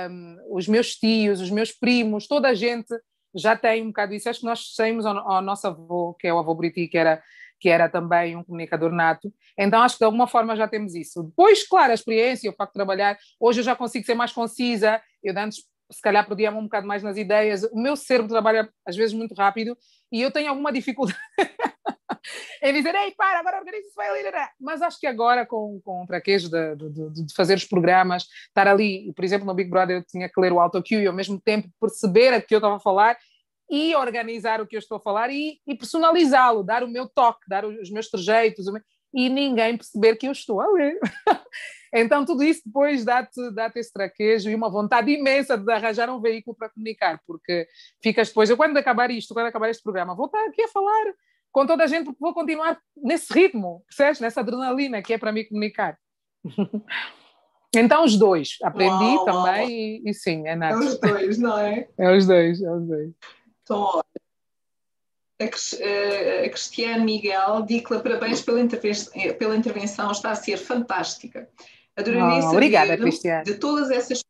um, os meus tios, os meus primos, toda a gente já tem um bocado isso. Acho que nós saímos ao nosso avô, que é o avô Briti, que era, que era também um comunicador nato. Então acho que de alguma forma já temos isso. Depois, claro, a experiência, o facto de trabalhar, hoje eu já consigo ser mais concisa. Eu antes, se calhar, podia um bocado mais nas ideias. O meu cérebro trabalha às vezes muito rápido e eu tenho alguma dificuldade. em dizer, ei, para, agora organiza-se, vai ali. Mas acho que agora, com, com o traquejo de, de, de, fazer os programas, estar ali, por exemplo, no Big Brother eu tinha que ler o autocue e ao mesmo tempo perceber a que eu estava a falar e organizar o que eu estou a falar e, e personalizá-lo, dar o meu toque, dar os meus trejeitos, e ninguém perceber que eu estou a ler. então, tudo isso depois dá-te dá esse traquejo e uma vontade imensa de arranjar um veículo para comunicar, porque ficas depois, eu quando acabar isto, quando acabar este programa, vou estar aqui a falar com toda a gente, porque vou continuar nesse ritmo, percebes? Nessa adrenalina que é para mim comunicar. então, os dois. Aprendi uau, também uau. E, e, sim, é nada. É os dois, não é? É os dois, é os dois. Então, olha, a, Cristiane Miguel, Dicla, parabéns pela, intervenção, pela intervenção, está a ser fantástica. Adoraria oh, obrigada, de todas essas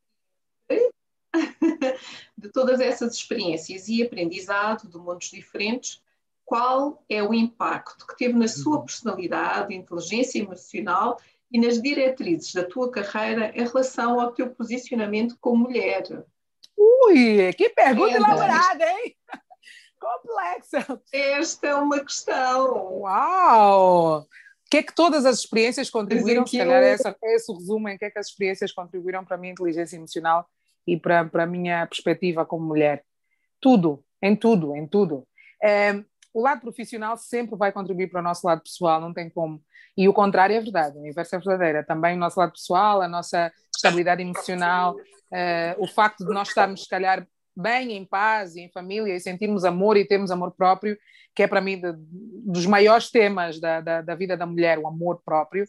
de todas essas experiências e aprendizado de mundos diferentes, qual é o impacto que teve na sua uhum. personalidade, inteligência emocional e nas diretrizes da tua carreira em relação ao teu posicionamento como mulher? Ui, que pergunta é, elaborada, hein? Complexa. Esta é uma questão. Uau! O que é que todas as experiências contribuíram? Se calhar essa, esse o resumo em que é que as experiências contribuíram para a minha inteligência emocional e para, para a minha perspectiva como mulher. Tudo, em tudo, em tudo. É, o lado profissional sempre vai contribuir para o nosso lado pessoal, não tem como. E o contrário é verdade, o inverso é verdadeiro. Também o nosso lado pessoal, a nossa estabilidade emocional, uh, o facto de nós estarmos, se calhar, bem, em paz e em família e sentirmos amor e termos amor próprio, que é para mim de, dos maiores temas da, da, da, vida da mulher, o amor próprio,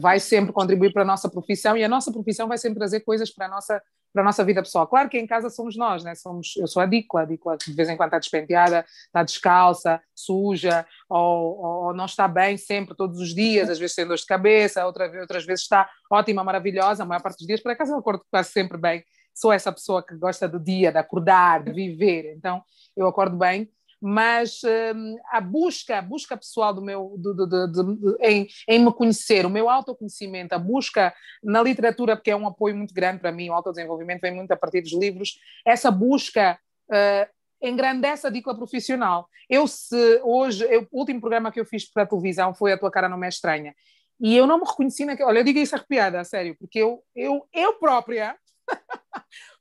vai sempre contribuir para a nossa profissão e a nossa profissão vai sempre trazer coisas para a nossa para a nossa vida pessoal. Claro que em casa somos nós, né? somos, eu sou a Dicla, a de vez em quando está despenteada, está descalça, suja, ou, ou, não está bem sempre, todos os dias, às vezes tem dor de cabeça, outra, outras vezes está ótima, maravilhosa, a maior parte dos dias, por acaso eu acordo quase sempre bem, sou essa pessoa que gosta do dia, de acordar, de viver, então eu acordo bem, mas hum, a busca, a busca pessoal do meu, do, do, do, em, em me conhecer, o meu autoconhecimento, a busca na literatura, porque é um apoio muito grande para mim, o autodesenvolvimento vem muito a partir dos livros, essa busca uh, engrandece a dica profissional. Eu se hoje, eu, o último programa que eu fiz para a televisão foi A Tua Cara Não Me é Estranha, e eu não me reconheci naquele, olha, eu digo isso arrepiada, a sério, porque eu, eu, eu própria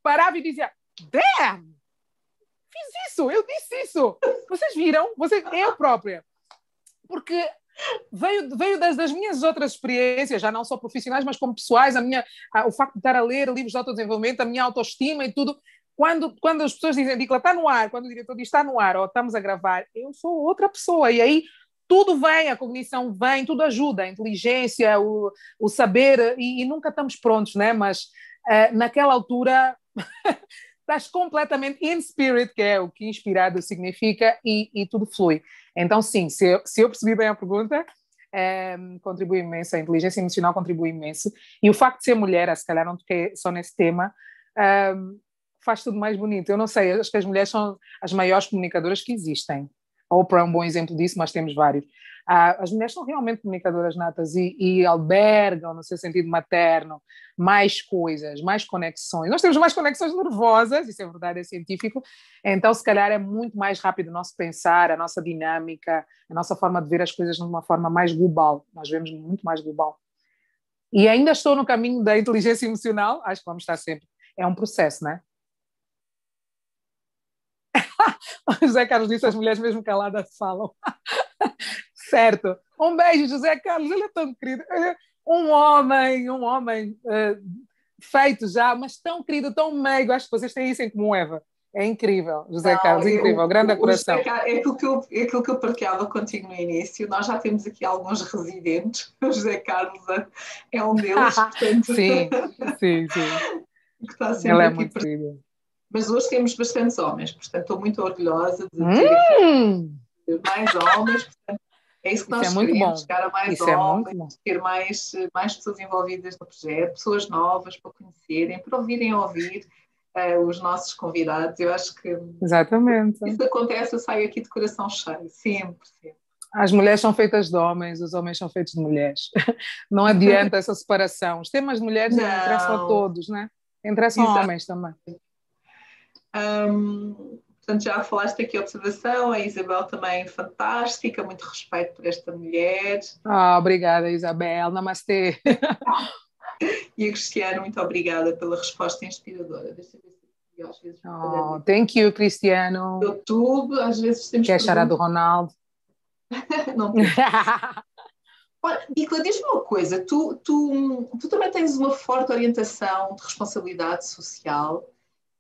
parava e dizia, damn, fiz isso, eu disse isso. Vocês viram? Eu própria. Porque veio, veio das, das, minhas outras experiências, já não só profissionais, mas como pessoais, a minha, a, o facto de estar a ler livros de autodesenvolvimento, a minha autoestima e tudo. Quando, quando as pessoas dizem, Dicla, está no ar, quando o diretor diz está no ar ou estamos a gravar, eu sou outra pessoa. E aí tudo vem, a cognição vem, tudo ajuda, a inteligência, o, o saber, e, e nunca estamos prontos, né? Mas uh, naquela altura estás completamente in spirit, que é o que inspirado significa, e, e tudo flui. Então, sim, se eu, se eu percebi bem a pergunta, é, contribui imenso, a inteligência emocional contribui imenso, e o facto de ser mulher, se calhar não toquei só nesse tema, é, faz tudo mais bonito. Eu não sei, acho que as mulheres são as maiores comunicadoras que existem. Oprah é um bom exemplo disso, mas temos vários. Ah, as mulheres são realmente comunicadoras natas e, e, albergam, no seu sentido materno, mais coisas, mais conexões. Nós temos mais conexões nervosas, isso é verdade, é científico, então se calhar é muito mais rápido o nosso pensar, a nossa dinâmica, a nossa forma de ver as coisas de uma forma mais global. Nós vemos muito mais global. E ainda estou no caminho da inteligência emocional, acho que vamos estar sempre. É um processo, não é? José Carlos disse: as mulheres mesmo caladas falam. certo. Um beijo, José Carlos, ele é tão querido. Um homem, um homem uh, feito já, mas tão querido, tão meigo. Acho que vocês têm isso em comum, Eva. É incrível, José Não, Carlos, incrível, eu, grande coração. é, aquilo que eu, é aquilo que eu partilhava contigo no início. Nós já temos aqui alguns residentes, o José Carlos é um deles. Portanto... sim, sim, sim. Que está sempre Ele é muito querido. Mas hoje temos bastantes homens, portanto estou muito orgulhosa de hum. ter mais homens. Portanto, é isso que nós isso é queremos, chegar a mais isso homens, é ter mais, mais pessoas envolvidas no projeto, pessoas novas para conhecerem, para ouvirem ouvir uh, os nossos convidados. Eu acho que Exatamente. isso acontece, eu saio aqui de coração cheio, sempre, sempre. As mulheres são feitas de homens, os homens são feitos de mulheres. Não adianta essa separação. Os temas de mulheres não. interessam a todos, né? Interessam Exato. homens também. Um, portanto, já falaste aqui a observação, a Isabel também fantástica, muito respeito por esta mulher. Ah, obrigada, Isabel. Namastê. e a Cristiano, muito obrigada pela resposta inspiradora. Deixa eu ver se às vezes. Oh, thank you, Cristiano. YouTube, às vezes temos. Quer chorar do Ronaldo? Não Olha, Nicola, diz-me uma coisa, tu, tu, tu também tens uma forte orientação de responsabilidade social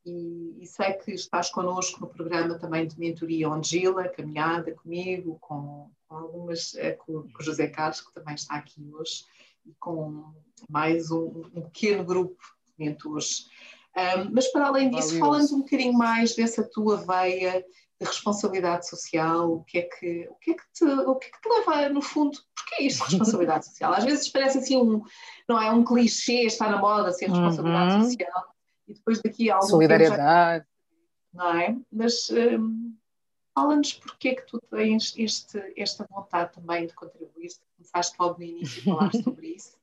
e, e, sei que estás connosco no programa também de mentoria Ongila, caminhada comigo, com, com algumas, é, com, com o José Carlos, que também está aqui hoje, e com mais um, um pequeno grupo de mentores. Um, mas para além disso, fala-nos um bocadinho mais dessa tua veia de responsabilidade social, o que é que, o que, é que, te, o que, é que te leva, no fundo, porque é isto responsabilidade social? Às vezes parece assim um, não é, um clichê, está na moda ser responsabilidade uhum. social, e depois daqui a algum Solidariedade. Já, não é? Mas um, fala-nos porque é que tu tens este, esta vontade também de contribuir, começaste logo no início a falar sobre isso.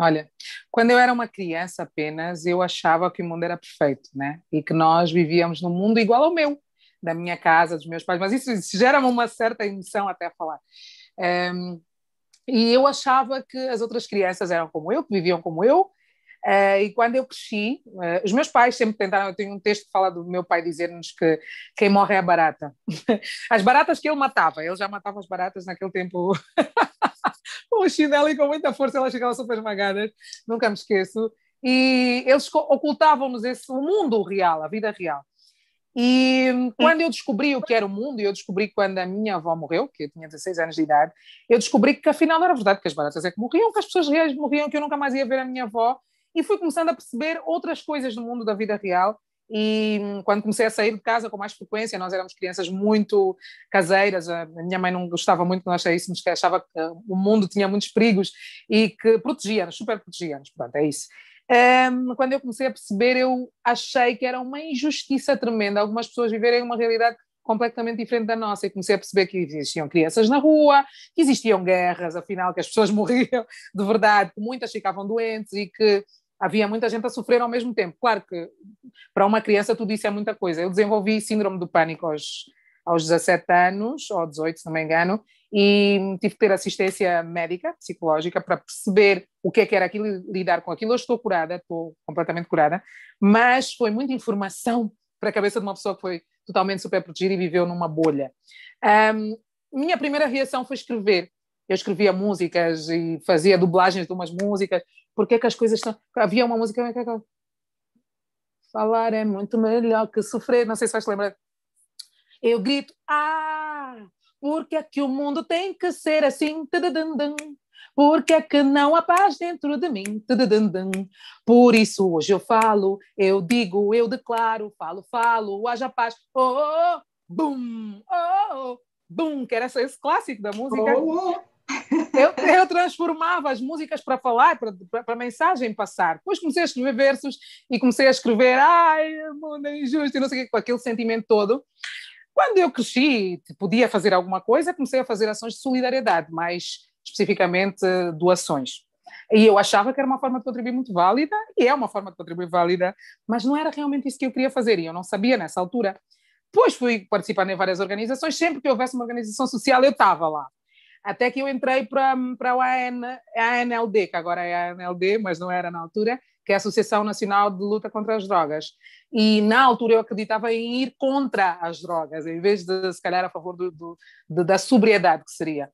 Olha, quando eu era uma criança apenas, eu achava que o mundo era perfeito, né? E que nós vivíamos num mundo igual ao meu, da minha casa, dos meus pais, mas isso, isso gera uma certa emoção até falar. Um, e eu achava que as outras crianças eram como eu, que viviam como eu, Uh, e quando eu cresci, uh, os meus pais sempre tentaram. Eu tenho um texto que fala do meu pai dizer-nos que quem morre é a barata. as baratas que ele matava, ele já matava as baratas naquele tempo com o chinelo e com muita força, elas ficavam super esmagadas, nunca me esqueço. E eles ocultavam-nos esse o mundo real, a vida real. E quando eu descobri o que era o mundo, e eu descobri quando a minha avó morreu, que eu tinha 16 anos de idade, eu descobri que afinal era verdade que as baratas é que morriam, que as pessoas reais morriam, que eu nunca mais ia ver a minha avó e fui começando a perceber outras coisas do mundo da vida real. E hum, quando comecei a sair de casa com mais frequência, nós éramos crianças muito caseiras, a minha mãe não gostava muito que nós saíssemos, que achava que o mundo tinha muitos perigos e que protegia-nos, super protegia-nos, pronto, é isso. Um, quando eu comecei a perceber, eu achei que era uma injustiça tremenda algumas pessoas viverem uma realidade completamente diferente da nossa e comecei a perceber que existiam crianças na rua, que existiam guerras, afinal que as pessoas morriam de verdade, que muitas ficavam doentes e que havia muita gente a sofrer ao mesmo tempo. Claro que para uma criança tudo isso é muita coisa. Eu desenvolvi síndrome do pânico aos, aos 17 anos, ou 18, se não me engano, e tive que ter assistência médica, psicológica, para perceber o que é que era aquilo lidar com aquilo. Eu estou curada, estou completamente curada, mas foi muita informação para a cabeça de uma pessoa que foi totalmente super protegida e viveu numa bolha. Um, minha primeira reação foi escrever. Eu escrevia músicas e fazia dublagens de umas músicas porque é que as coisas estão. Havia uma música. Falar é muito melhor que sofrer. Não sei se vais lembrar. Eu grito, ah, porque é que o mundo tem que ser assim? Porque é que não há paz dentro de mim? Por isso hoje eu falo, eu digo, eu declaro, falo, falo, haja paz. Oh, oh, oh bum, oh, oh, bum, que era esse clássico da música. Oh, oh eu, eu, transformava as músicas para falar, para, para, a mensagem passar. Depois comecei a escrever versos e comecei a escrever, ai, mundo é injusto e não sei o quê, com aquele sentimento todo. Quando eu cresci, podia fazer alguma coisa, comecei a fazer ações de solidariedade, mais especificamente doações. E eu achava que era uma forma de contribuir muito válida, e é uma forma de contribuir válida, mas não era realmente isso que eu queria fazer, e eu não sabia nessa altura. Depois fui participando em várias organizações, sempre que houvesse uma organização social eu estava lá. até que eu entrei para, para a, a ANLD, que agora é a ANLD, mas não era na altura, que é a Associação Nacional de Luta contra as Drogas. E na altura eu acreditava em ir contra as drogas, em vez de, se calhar, a favor do, do, da sobriedade que seria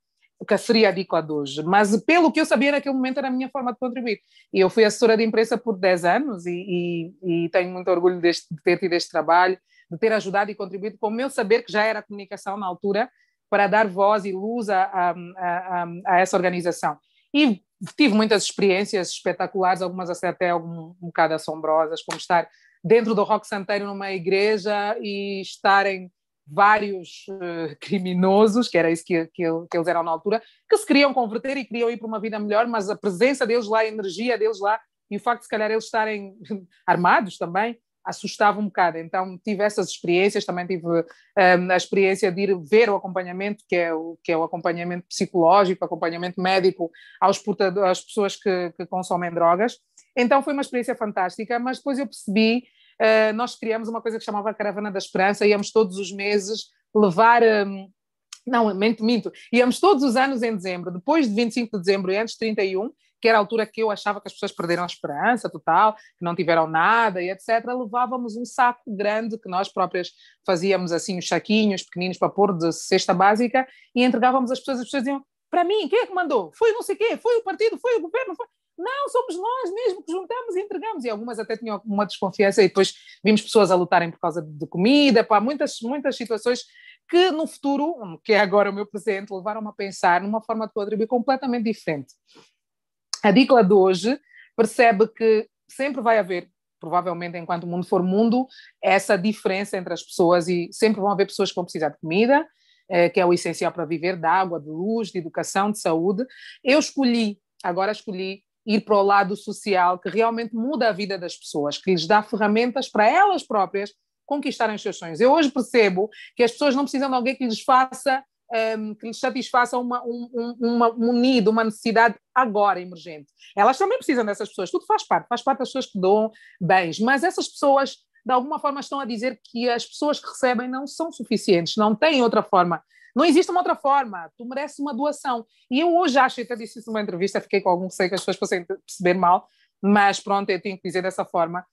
que seria a dica de hoje, mas pelo que eu sabia naquele momento era a minha forma de contribuir. E eu fui assessora de imprensa por 10 anos e, e, e tenho muito orgulho deste, de ter tido este trabalho, de ter ajudado e contribuído com o meu saber, que já era comunicação na altura, para dar voz e luz a, a, a, a essa organização. E tive muitas experiências espetaculares, algumas até algum, um bocado assombrosas, como estar dentro do Rock Santeiro numa igreja e estarem vários uh, criminosos, que era isso que, que, que, eles eram na altura, que se queriam converter e queriam ir para uma vida melhor, mas a presença deles lá, a energia deles lá, e o facto de se calhar eles estarem armados também, assustava um bocado. Então tive essas experiências, também tive um, ehm, a experiência de ir ver o acompanhamento, que é o, que é o acompanhamento psicológico, acompanhamento médico aos às pessoas que, que consomem drogas. Então foi uma experiência fantástica, mas depois eu percebi, uh, nós criamos uma coisa que chamava a Caravana da Esperança, íamos todos os meses levar... Um, não, minto, minto. Íamos todos os anos em dezembro, depois de 25 de dezembro e antes de 31, que era a altura que eu achava que as pessoas perderam a esperança total, que não tiveram nada e etc., levávamos um saco grande que nós próprias fazíamos assim, os saquinhos pequeninos para pôr de cesta básica e entregávamos às pessoas. As pessoas diziam: Para mim, quem é que mandou? Foi não sei quê, foi o partido, foi o governo, foi. Não, somos nós mesmo que juntamos e entregamos. E algumas até tinham uma desconfiança, e depois vimos pessoas a lutarem por causa de comida, pá, muitas, muitas situações que no futuro, que é agora o meu presente, levaram-me a pensar numa forma de contribuir completamente diferente. A Dicla de hoje percebe que sempre vai haver, provavelmente enquanto o mundo for mundo, essa diferença entre as pessoas e sempre vão haver pessoas que vão precisar de comida, eh, que é o essencial para viver, de água, de luz, de educação, de saúde. Eu escolhi, agora escolhi ir para o lado social que realmente muda a vida das pessoas, que lhes dá ferramentas para elas próprias conquistarem os seus sonhos. Eu hoje percebo que as pessoas não precisam de alguém que lhes faça um, que lhes satisfaça uma, um, uma, um nido, uma necessidade agora emergente. Elas também precisam dessas pessoas, tudo faz parte, faz parte das pessoas que dão bens, mas essas pessoas de alguma forma estão a dizer que as pessoas que recebem não são suficientes, não têm outra forma. Não existe uma outra forma, tu mereces uma doação. E eu hoje acho, até disse isso numa entrevista, fiquei com algum receio que as pessoas fossem perceber mal, mas pronto, eu tenho que dizer dessa forma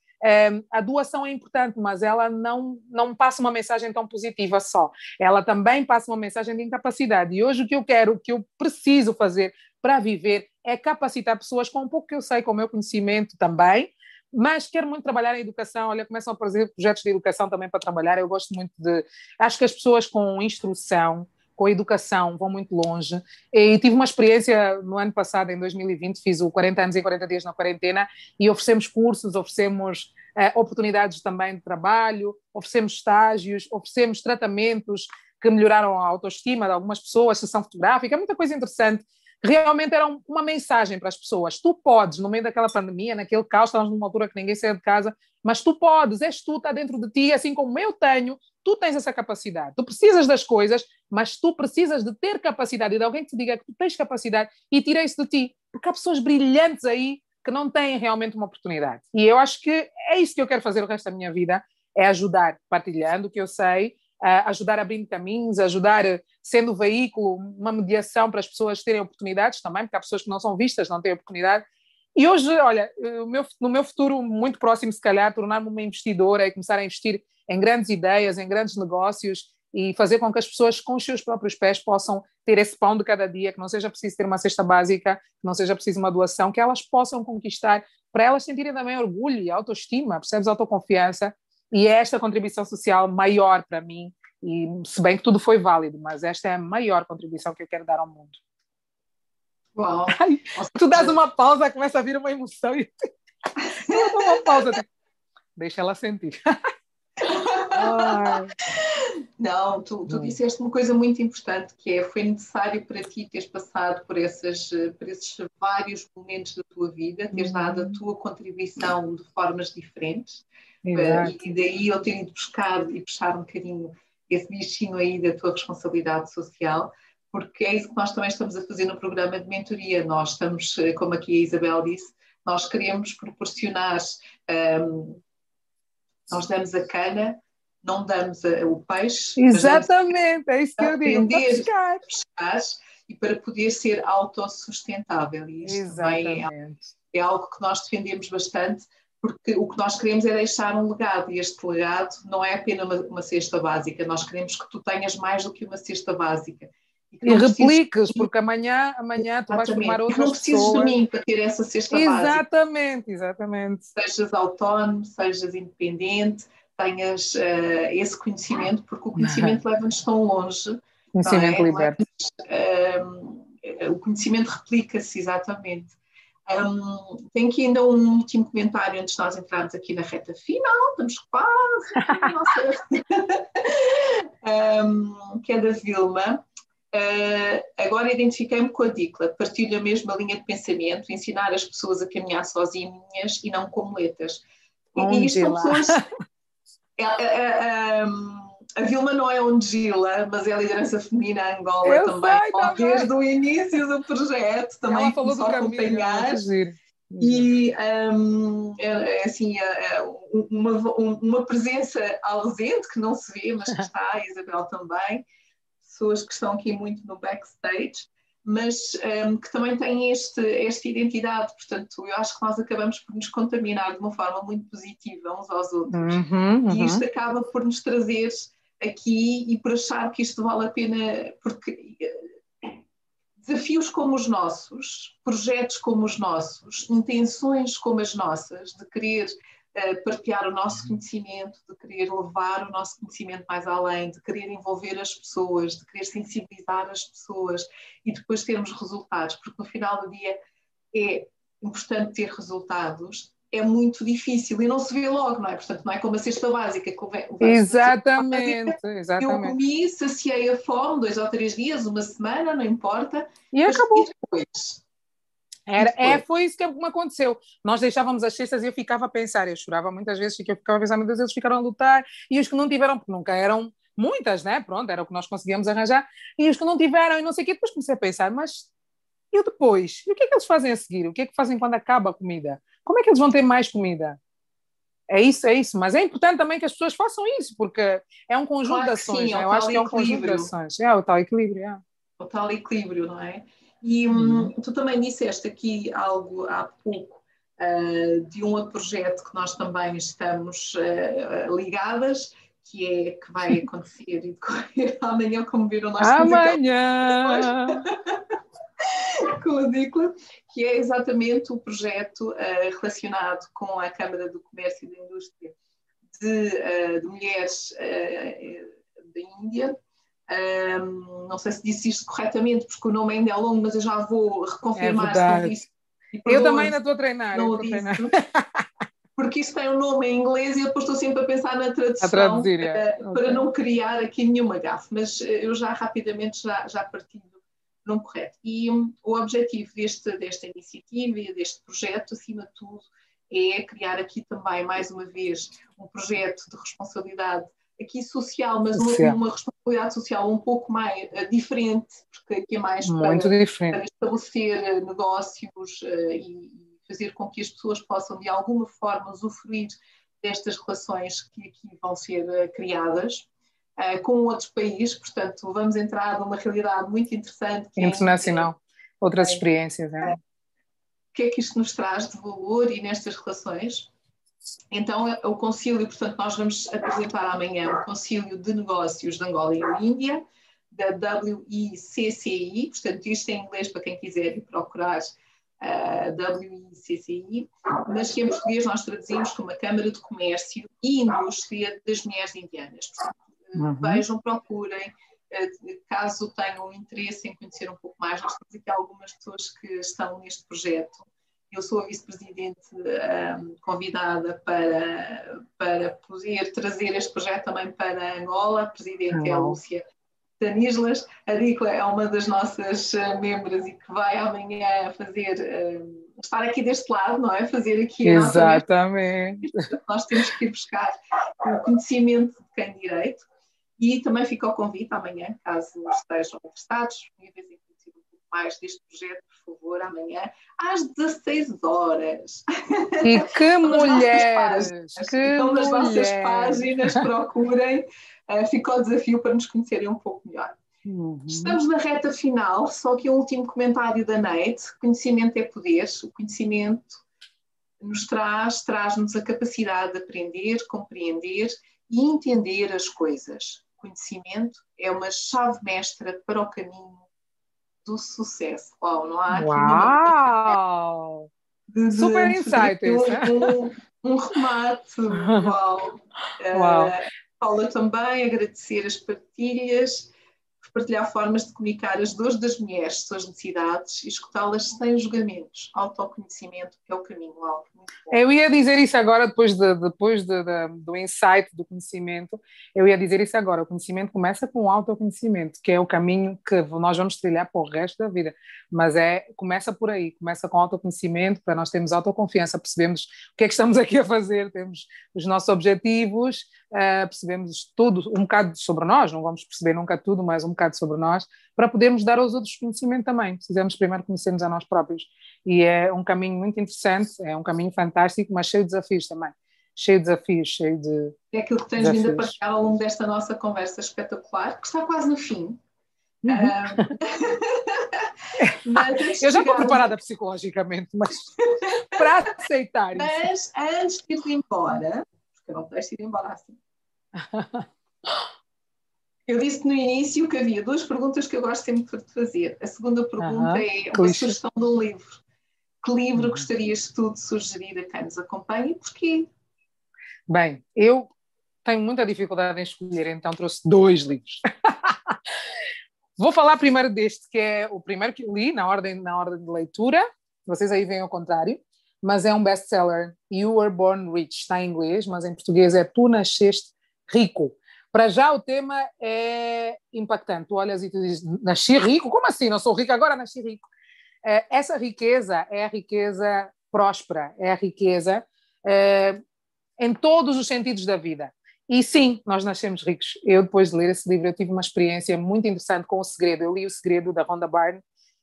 a doação é importante, mas ela não, não passa uma mensagem tão positiva só. Ela também passa uma mensagem de incapacidade. E hoje o que eu quero, o que eu preciso fazer para viver é capacitar pessoas com um pouco que eu sei, com o meu conhecimento também, mas quero muito trabalhar em educação. Olha, começam a fazer projetos de educação também para trabalhar. Eu gosto muito de. Acho que as pessoas com instrução, com educação, vão muito longe. E tive uma experiência no ano passado, em 2020, fiz o 40 anos em 40 dias na quarentena e oferecemos cursos, oferecemos eh, oportunidades também de trabalho, oferecemos estágios, oferecemos tratamentos que melhoraram a autoestima de algumas pessoas, sessão fotográfica, muita coisa interessante. Realmente era uma mensagem para as pessoas. Tu podes, no meio daquela pandemia, naquele caos, estávamos numa altura que ninguém saía de casa, mas tu podes, és tu, está dentro de ti, assim como eu tenho, tu tens essa capacidade. Tu precisas das coisas, mas tu precisas de ter capacidade e de alguém que te diga que tu tens capacidade e tira isso de ti. Porque há pessoas brilhantes aí que não têm realmente uma oportunidade. E eu acho que é isso que eu quero fazer o resto da minha vida, é ajudar, partilhando o que eu sei, ajudar abrindo caminhos, ajudar sendo veículo, uma mediação para as pessoas terem oportunidades também, porque há pessoas que não são vistas, não têm oportunidade, e hoje, olha, meu, no meu futuro muito próximo, se calhar, tornar-me uma investidora e começar a investir em grandes ideias, em grandes negócios e fazer com que as pessoas, com os seus próprios pés, possam ter esse pão de cada dia, que não seja preciso ter uma cesta básica, que não seja preciso uma doação, que elas possam conquistar, para elas sentirem também orgulho e autoestima, percebes? Autoconfiança. E é esta contribuição social maior para mim, e se bem que tudo foi válido, mas esta é a maior contribuição que eu quero dar ao mundo. Uau! Ai, tu dás uma pausa, começa a vir uma emoção e eu dou uma pausa. Deixa ela sentir. Não, tu, tu disseste uma coisa muito importante que é foi necessário para ti teres passado por, essas, por esses vários momentos da tua vida, teres uhum. dado a tua contribuição de formas diferentes Exato. e daí eu tenho de buscar e puxar um bocadinho esse bichinho aí da tua responsabilidade social porque é isso que nós também estamos a fazer no programa de mentoria. Nós estamos, eh, como aqui a Isabel disse, nós queremos proporcionar, um, ehm, nós damos a cana, não damos a, o peixe. Exatamente, é isso que eu digo. Pescar. e para poder ser autossustentável. E isto também é, é algo que nós defendemos bastante, porque o que nós queremos é deixar um legado, e este legado não é apenas uma, uma cesta básica, nós queremos que tu tenhas mais do que uma cesta básica. E, e repliques, porque amanhã, amanhã tu vais formar outras não precisas pessoas. de mim para ter essa cesta exatamente, básica. Exatamente, Sejas autónomo, sejas independente, tenhas uh, esse conhecimento, porque o conhecimento leva-nos tão longe. Conhecimento é? liberta. Uh, o conhecimento replica-se, exatamente. Um, tem aqui ainda um último comentário antes de nós entrarmos aqui na reta final, estamos quase um, que é da Vilma. Uh, agora identifiquei-me com a Dicla, partilho a mesma linha de pensamento, ensinar as pessoas a caminhar sozinhas e não com muletas. E, e isto são pessoas. É, é, é, a Vilma não é Ongila, mas é a liderança feminina Angola Eu também, sei, também. desde o início do projeto, também Ela falou começou a acompanhar. E um, é, assim, é, uma, uma presença ausente que não se vê, mas que está, a Isabel também, pessoas que estão aqui muito no backstage, mas um, que também têm este, esta identidade. Portanto, eu acho que nós acabamos por nos contaminar de uma forma muito positiva uns aos outros. Uhum, uhum. E isto acaba por nos trazer aqui e por achar que isto vale a pena, porque desafios como os nossos, projetos como os nossos, intenções como as nossas, de querer uh, partilhar o nosso conhecimento, de querer levar o nosso conhecimento mais além, de querer envolver as pessoas, de querer sensibilizar as pessoas e depois termos resultados, porque no final do dia é importante ter resultados, é muito difícil e não se vê logo, não é? Portanto, não é como a cesta básica que vem, Exatamente, exatamente. Eu comi, saciei a fome, dois ou três dias, uma semana, não importa. E acabou. E depois? Era, é, foi isso que me aconteceu. Nós deixávamos as cestas e eu ficava a pensar, eu chorava muitas vezes, que eu ficava a pensar, meu Deus, eles ficaram a lutar, e os que não tiveram, porque nunca eram muitas, né? Pronto, era o que nós conseguíamos arranjar, e os que não tiveram, e não sei o quê, depois comecei a pensar, mas e depois? E o que é que eles fazem a seguir? O que é que fazem quando acaba a comida? Como é que eles vão ter mais comida? É isso, é isso. Mas é importante também que as pessoas façam isso, porque é um conjunto claro de ações. Sim, é eu acho que é um conjunto de ações. É o tal equilíbrio. É. O tal equilíbrio, não é? E hum, tu também disseste aqui algo há pouco uh, de um projeto que nós também estamos uh, ligadas, que é que vai acontecer e decorrer amanhã, como viram nós. Amanhã! Com a DICLA, que é exatamente o projeto uh, relacionado com a Câmara do Comércio e da Indústria de, uh, de Mulheres uh, da Índia. Um, não sei se disse isto corretamente, porque o nome ainda é longo, mas eu já vou reconfirmar é se Eu também ainda estou a treinar. Não a treinar. porque isto tem um nome em inglês e eu depois estou sempre a pensar na tradução traduzir, é. uh, para okay. não criar aqui nenhuma gafe, mas eu já rapidamente já, já partilho não correto. E um, o objetivo deste, desta iniciativa e deste projeto, acima de tudo, é criar aqui também, mais uma vez, um projeto de responsabilidade aqui social, mas social. Uma, uma, responsabilidade social um pouco mais uh, diferente, porque aqui é mais Muito para, diferente. para estabelecer uh, negócios uh, e fazer com que as pessoas possam, de alguma forma, usufruir destas relações que aqui vão ser criadas uh, com outros países, portanto, vamos entrar numa realidade muito interessante. Internacional, é, outras é, experiências. É. O que é que isto nos traz de valor e nestas relações? Então, é, o concílio, portanto, nós vamos apresentar amanhã o concílio de negócios de Angola e Índia, da WICCI, portanto, isto em inglês para quem quiser ir procurar uh, WICCI, mas que em português nós traduzimos como a Câmara de Comércio e Indústria das Mulheres Indianas. Portanto, uhum. vejam, procurem, eh, caso tenham interesse em conhecer um pouco mais, nós temos aqui algumas pessoas que estão neste projeto. Eu sou a vice-presidente um, convidada para, para poder trazer este projeto também para Angola. A presidente uhum. é a Lúcia Tanislas. A Dicla é uma das nossas uh, membros e que vai amanhã fazer, uh, estar aqui deste lado, não é? Fazer aqui. Exatamente. Nós temos que ir buscar o conhecimento de quem direito e também fica o convite amanhã, caso estejam interessados, disponíveis em conhecer um pouco mais deste projeto, por favor, amanhã, às 16 horas. E que mulheres! Que então, nas nossas páginas, procurem. Uh, fica o desafio para nos conhecerem um pouco melhor. Uhum. Estamos na reta final, só que um último comentário da Neide. Conhecimento é poder. O conhecimento nos traz, traz-nos a capacidade de aprender, compreender e entender as coisas. Conhecimento é uma chave mestra para o caminho do sucesso. Uau, não há Uau! De, Super insight um, um, um, remate. Uau! Uau. Uh, Paula também agradecer as partilhas partilhar formas de comunicar as dores das mulheres, suas necessidades e escutá-las sem julgamentos. Autoconhecimento é o caminho, algo muito bom. Eu ia dizer isso agora, depois, de, depois de, de, do insight do conhecimento, eu ia dizer isso agora. O conhecimento começa com o autoconhecimento, que é o caminho que nós vamos trilhar para o resto da vida. Mas é, começa por aí, começa com autoconhecimento, para nós termos autoconfiança, percebemos o que é que estamos aqui a fazer, temos os nossos objetivos, uh, percebemos tudo, um bocado sobre nós, não vamos perceber nunca tudo, mas um bocado sobre nós, para podermos dar aos outros conhecimento também. Precisamos primeiro conhecermos a nós próprios. E é um caminho muito interessante, é um caminho fantástico, mas cheio de desafios também. Cheio de desafios, cheio de. É aquilo que tens desafios. vindo a partilhar ao longo desta nossa conversa espetacular, que está quase no fim. Uhum. eu já estou preparada psicologicamente, mas para aceitar mas, isso. Mas antes de ir embora, porque eu não deixo ir embora assim. Eu disse no início que havia duas perguntas que eu gosto sempre de fazer. A segunda pergunta é uma sugestão de um livro. Que livro uhum. gostarias tu de sugerir a quem nos acompanha e porquê? Bem, eu tenho muita dificuldade em escolher, então trouxe dois livros. Vou falar primeiro deste, que é o primeiro que li na ordem, na ordem de leitura. Vocês aí veem ao contrário mas é um best-seller. You Were Born Rich, está em inglês, mas em português é Tu Nasceste Rico. Para já o tema é impactante. Tu olhas e tu dizes, nasci rico? Como assim? Não sou rico agora, nasci rico. É, essa riqueza é a riqueza próspera, é a riqueza é, em todos os sentidos da vida. E sim, nós nascemos ricos. Eu, depois de ler esse livro, eu tive uma experiência muito interessante com O Segredo. Eu li O Segredo da Rhonda Byrne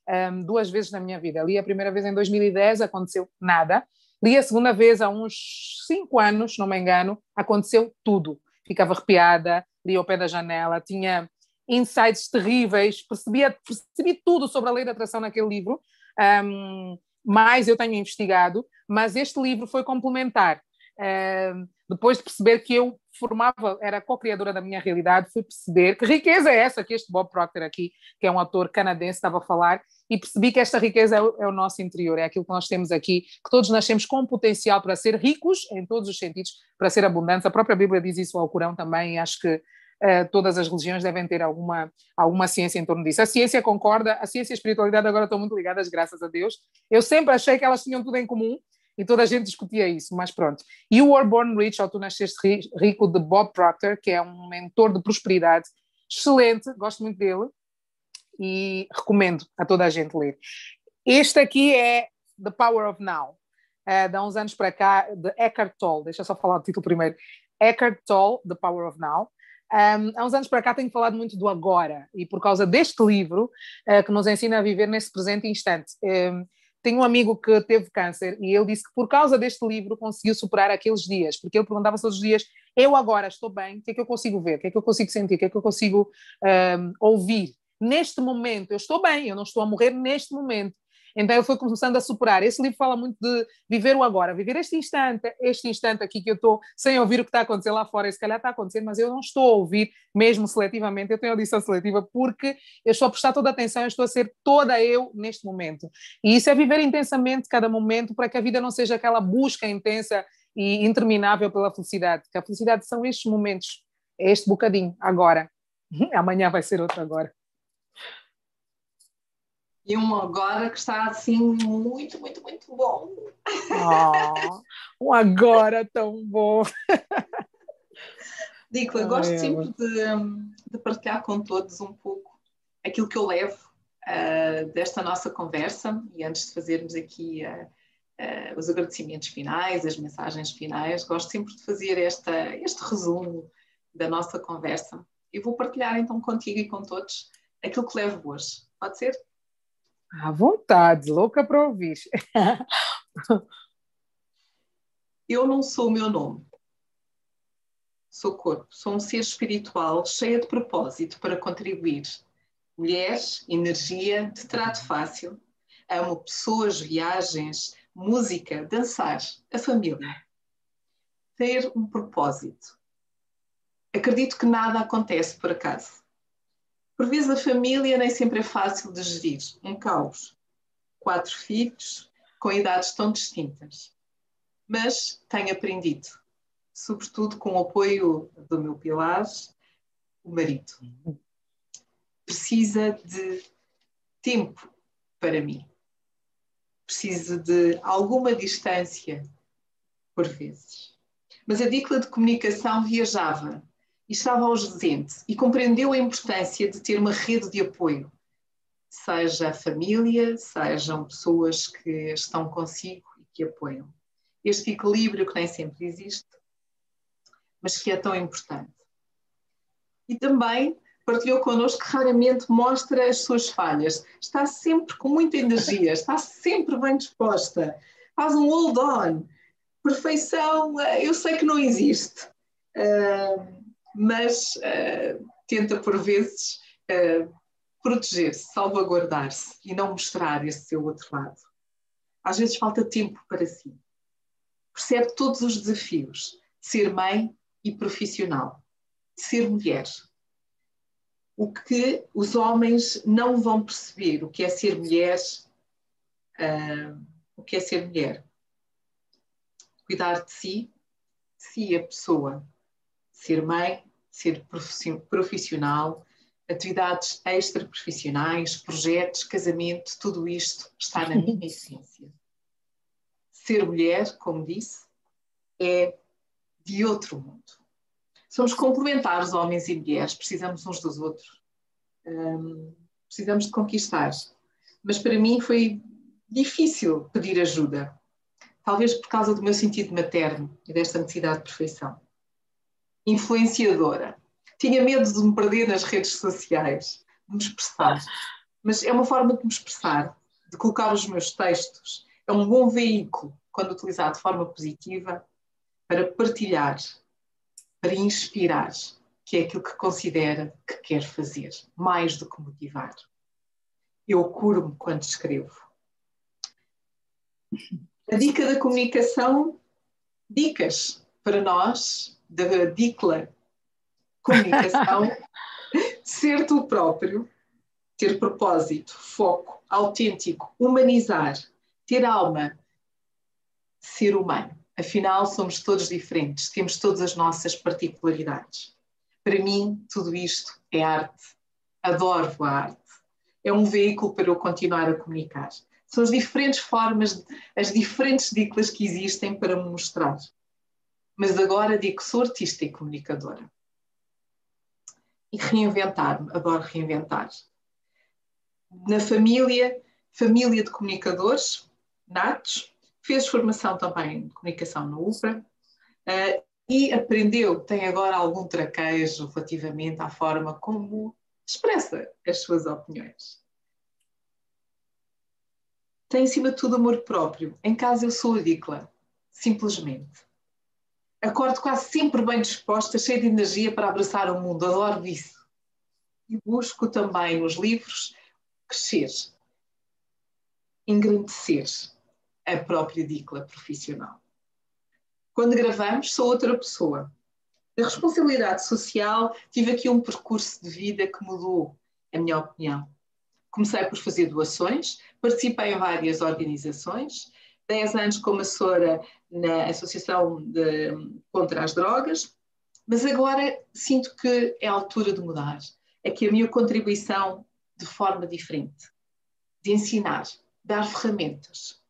um, duas vezes na minha vida. Li a primeira vez em 2010, aconteceu nada. Li a segunda vez há uns cinco anos, não me engano, aconteceu tudo. Ficava arrepiada, li ao pé da janela, tinha insights terríveis, percebia, percebi tudo sobre a lei da atração naquele livro, um, mais eu tenho investigado, mas este livro foi complementar. Um, depois de perceber que eu formava, era co-criadora da minha realidade, fui perceber que riqueza é essa que este Bob Proctor aqui, que é um ator canadense, estava a falar, e percebi que esta riqueza é o, é o, nosso interior, é aquilo que nós temos aqui, que todos nascemos com potencial para ser ricos em todos os sentidos, para ser abundantes. A própria Bíblia diz isso ao Corão também, e acho que uh, todas as religiões devem ter alguma, alguma ciência em torno disso. A ciência concorda, a ciência e a espiritualidade agora estão muito ligadas, graças a Deus. Eu sempre achei que elas tinham tudo em comum, e toda a gente discutia isso, mas pronto. You Were Born Rich, ou Tu Nasceste Rico, de Bob Proctor, que é um mentor de prosperidade excelente, gosto muito dele, e recomendo a toda a gente ler. Este aqui é The Power of Now, uh, de há uns anos para cá, de Eckhart Tolle. Deixa eu só falar o título primeiro. Eckhart Tolle, The Power of Now. Um, há uns anos para cá tenho falado muito do agora e por causa deste livro uh, que nos ensina a viver nesse presente instante. Um, tenho um amigo que teve câncer e ele disse que por causa deste livro conseguiu superar aqueles dias, porque ele perguntava todos os dias: eu agora estou bem, o que é que eu consigo ver, o que é que eu consigo sentir, o que é que eu consigo um, ouvir? neste momento, eu estou bem, eu não estou a morrer neste momento. Então eu fui começando a superar. Esse livro fala muito de viver o agora, viver este instante, este instante aqui que eu estou sem ouvir o que está a acontecer lá fora, e se calhar está a acontecer, mas eu não estou a ouvir mesmo seletivamente, eu tenho audição seletiva porque eu estou a prestar toda a atenção, eu estou a ser toda eu neste momento. E isso é viver intensamente cada momento para que a vida não seja aquela busca intensa e interminável pela felicidade, que a felicidade são estes momentos, é este bocadinho, agora. Amanhã vai ser outro agora e um agora que está assim muito, muito, muito bom. Oh, um agora tão bom. Digo, eu gosto sempre de, de, partilhar com todos um pouco aquilo que eu levo uh, desta nossa conversa e antes de fazermos aqui uh, uh, os agradecimentos finais, as mensagens finais, gosto sempre de fazer esta, este resumo da nossa conversa. E vou partilhar então contigo e com todos aquilo que levo hoje. Pode ser? À vontade, louca para ouvir. Eu não sou o meu nome. Sou corpo, sou um ser espiritual cheia de propósito para contribuir, Mulheres, energia, de trato fácil. Amo pessoas, viagens, música, dançar, a família. Ter um propósito. Acredito que nada acontece por acaso. Por vezes a família nem sempre é fácil de gerir, um caos. Quatro filhos, com idades tão distintas. Mas tenho aprendido, sobretudo com o apoio do meu pilar, o marido. Precisa de tempo para mim. Precisa de alguma distância, por vezes. Mas a Dicla de Comunicação viajava e estava ausente e compreendeu a importância de ter uma rede de apoio, seja a família, sejam pessoas que estão consigo e que apoiam. Este equilíbrio que nem sempre existe, mas que é tão importante. E também partilhou connosco que raramente mostra as suas falhas. Está sempre com muita energia, está sempre bem disposta, faz um hold on. Perfeição, eh, eu sei que não existe, uh, mas uh, tenta por vezes uh, proteger-se, salvaguardar-se e não mostrar esse seu outro lado. Às vezes falta tempo para si. Percebe todos os desafios de ser mãe e profissional, de ser mulher. O que os homens não vão perceber, o que é ser mulher, uh, o que é ser mulher. Cuidar de si, de si a pessoa, ser mãe, ser profissional, atividades extra-profissionais, projetos, casamento, tudo isto está na minha essência. Ser mulher, como disse, é de outro mundo. Somos complementares, homens e mulheres, precisamos uns dos outros. Um, precisamos de conquistar. Mas para mim foi difícil pedir ajuda, talvez por causa do meu sentido materno e desta necessidade de perfeição. Influenciadora tinha medo de me perder nas redes sociais, de me expressar. Mas é uma forma de me expressar, de colocar os meus textos. É um bom veículo, quando utilizado de forma positiva, para partilhar, para inspirar, que é aquilo que considera que quer fazer, mais do que motivar. Eu curo-me quando escrevo. A dica da comunicação, dicas para nós, da Dicla comunicação, ser tu próprio, ter propósito, foco, autêntico, humanizar, ter alma, ser humano. Afinal, somos todos diferentes, temos todas as nossas particularidades. Para mim, tudo isto é arte. Adoro a arte. É um veículo para eu continuar a comunicar. São as diferentes formas, as diferentes dicas que existem para me mostrar. Mas agora digo que sou artista e comunicadora e reinventar-me, adoro reinventar. Na família, família de comunicadores, natos, fez formação também de comunicação na UPRA uh, e aprendeu, tem agora algum traquejo relativamente à forma como expressa as suas opiniões. Tem, acima de tudo, amor próprio. Em casa eu sou ridícula, simplesmente. Acordo quase sempre bem disposta, cheia de energia para abraçar o mundo, adoro isso. E busco também nos livros crescer, engrandecer a própria dicla profissional. Quando gravamos, sou outra pessoa. A responsabilidade social, tive aqui um percurso de vida que mudou a minha opinião. Comecei por fazer doações, participei em várias organizações, 10 anos como assessora na Associação de, contra as Drogas, mas agora sinto que é a altura de mudar. É que a minha contribuição de forma diferente, de ensinar, dar ferramentas,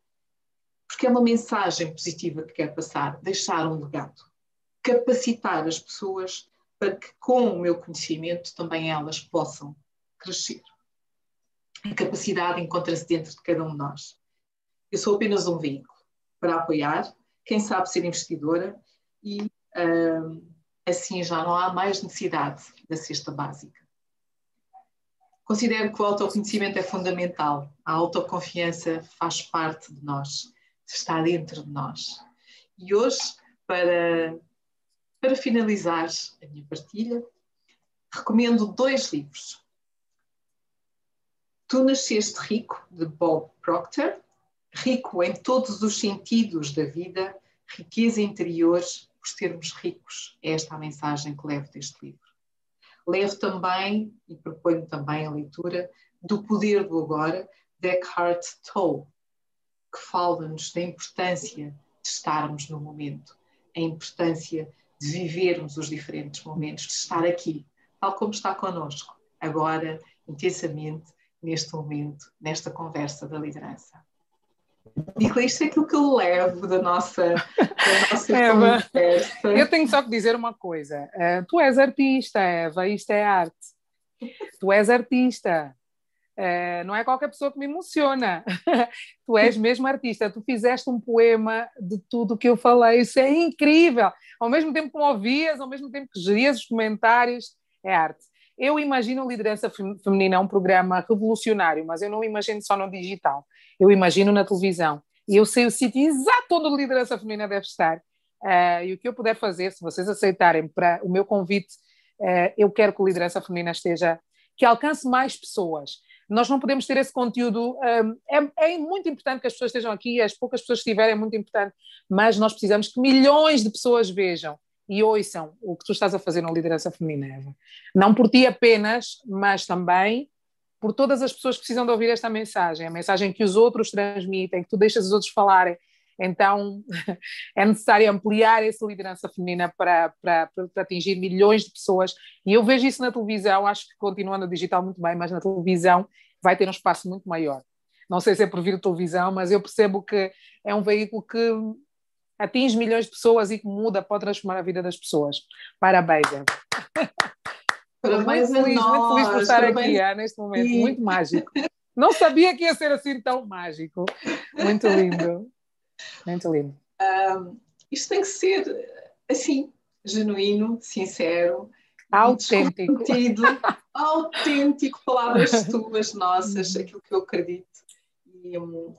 porque é uma mensagem positiva que quer passar, deixar um legado, capacitar as pessoas para que com o meu conhecimento também elas possam crescer. A capacidade encontra-se dentro de cada um de nós. Eu sou apenas um veículo para apoiar quem sabe ser investidora e assim já não há mais necessidade da cesta básica. Considero que o autoconhecimento é fundamental. A autoconfiança faz parte de nós, está dentro de nós. E hoje, para, para finalizar a minha partilha, recomendo dois livros. Tu nasceste rico, de Bob Proctor, rico em todos os sentidos da vida, riqueza interior por sermos ricos. É esta a mensagem que levo deste livro. Levo também, e proponho também a leitura, do Poder do Agora, de Eckhart Tolle, que fala-nos da importância de estarmos no momento, a importância de vivermos os diferentes momentos, de estar aqui, tal como está connosco, agora, intensamente, neste momento, nesta conversa da liderança. Nicola, isto é aquilo que eu levo da nossa, da nossa Eva, conversa. Eu tenho só que dizer uma coisa. Uh, tu és artista, Eva, isto é arte. Tu és artista. Uh, não é qualquer pessoa que me emociona. tu és mesmo artista. Tu fizeste um poema de tudo o que eu falei. Isso é incrível. Ao mesmo tempo que ouvias, ao mesmo tempo que gerias os comentários, é arte. Eu imagino Liderança Feminina um programa revolucionário, mas eu não imagino só no digital. Eu imagino na televisão. E eu sei o sítio exato onde a liderança feminina deve estar. Uh, e o que eu puder fazer, se vocês aceitarem para o meu convite, uh, eu quero que a liderança feminina esteja, que alcance mais pessoas. Nós não podemos ter esse conteúdo. Um, é, é, muito importante que as pessoas estejam aqui, as poucas pessoas que estiverem é muito importante, mas nós precisamos que milhões de pessoas vejam e ouçam o que tu estás a fazer na liderança feminina, Eva. Não por ti apenas, mas também por todas as pessoas que precisam de ouvir esta mensagem, a mensagem que os outros transmitem, que tu deixas os outros falarem. Então, é necessário ampliar essa liderança feminina para, para, para, atingir milhões de pessoas. E eu vejo isso na televisão, acho que continua no digital muito bem, mas na televisão vai ter um espaço muito maior. Não sei se é por vir televisão, mas eu percebo que é um veículo que atinge milhões de pessoas e que muda, pode transformar a vida das pessoas. Parabéns, Eva. Parabéns muito feliz, nós, muito feliz por estar parabéns. aqui neste momento, muito mágico. Não sabia que ia ser assim tão mágico. Muito lindo. Muito lindo. Um, isto tem que ser assim, genuíno, sincero, autêntico. autêntico, palavras tuas, nossas, aquilo que eu acredito.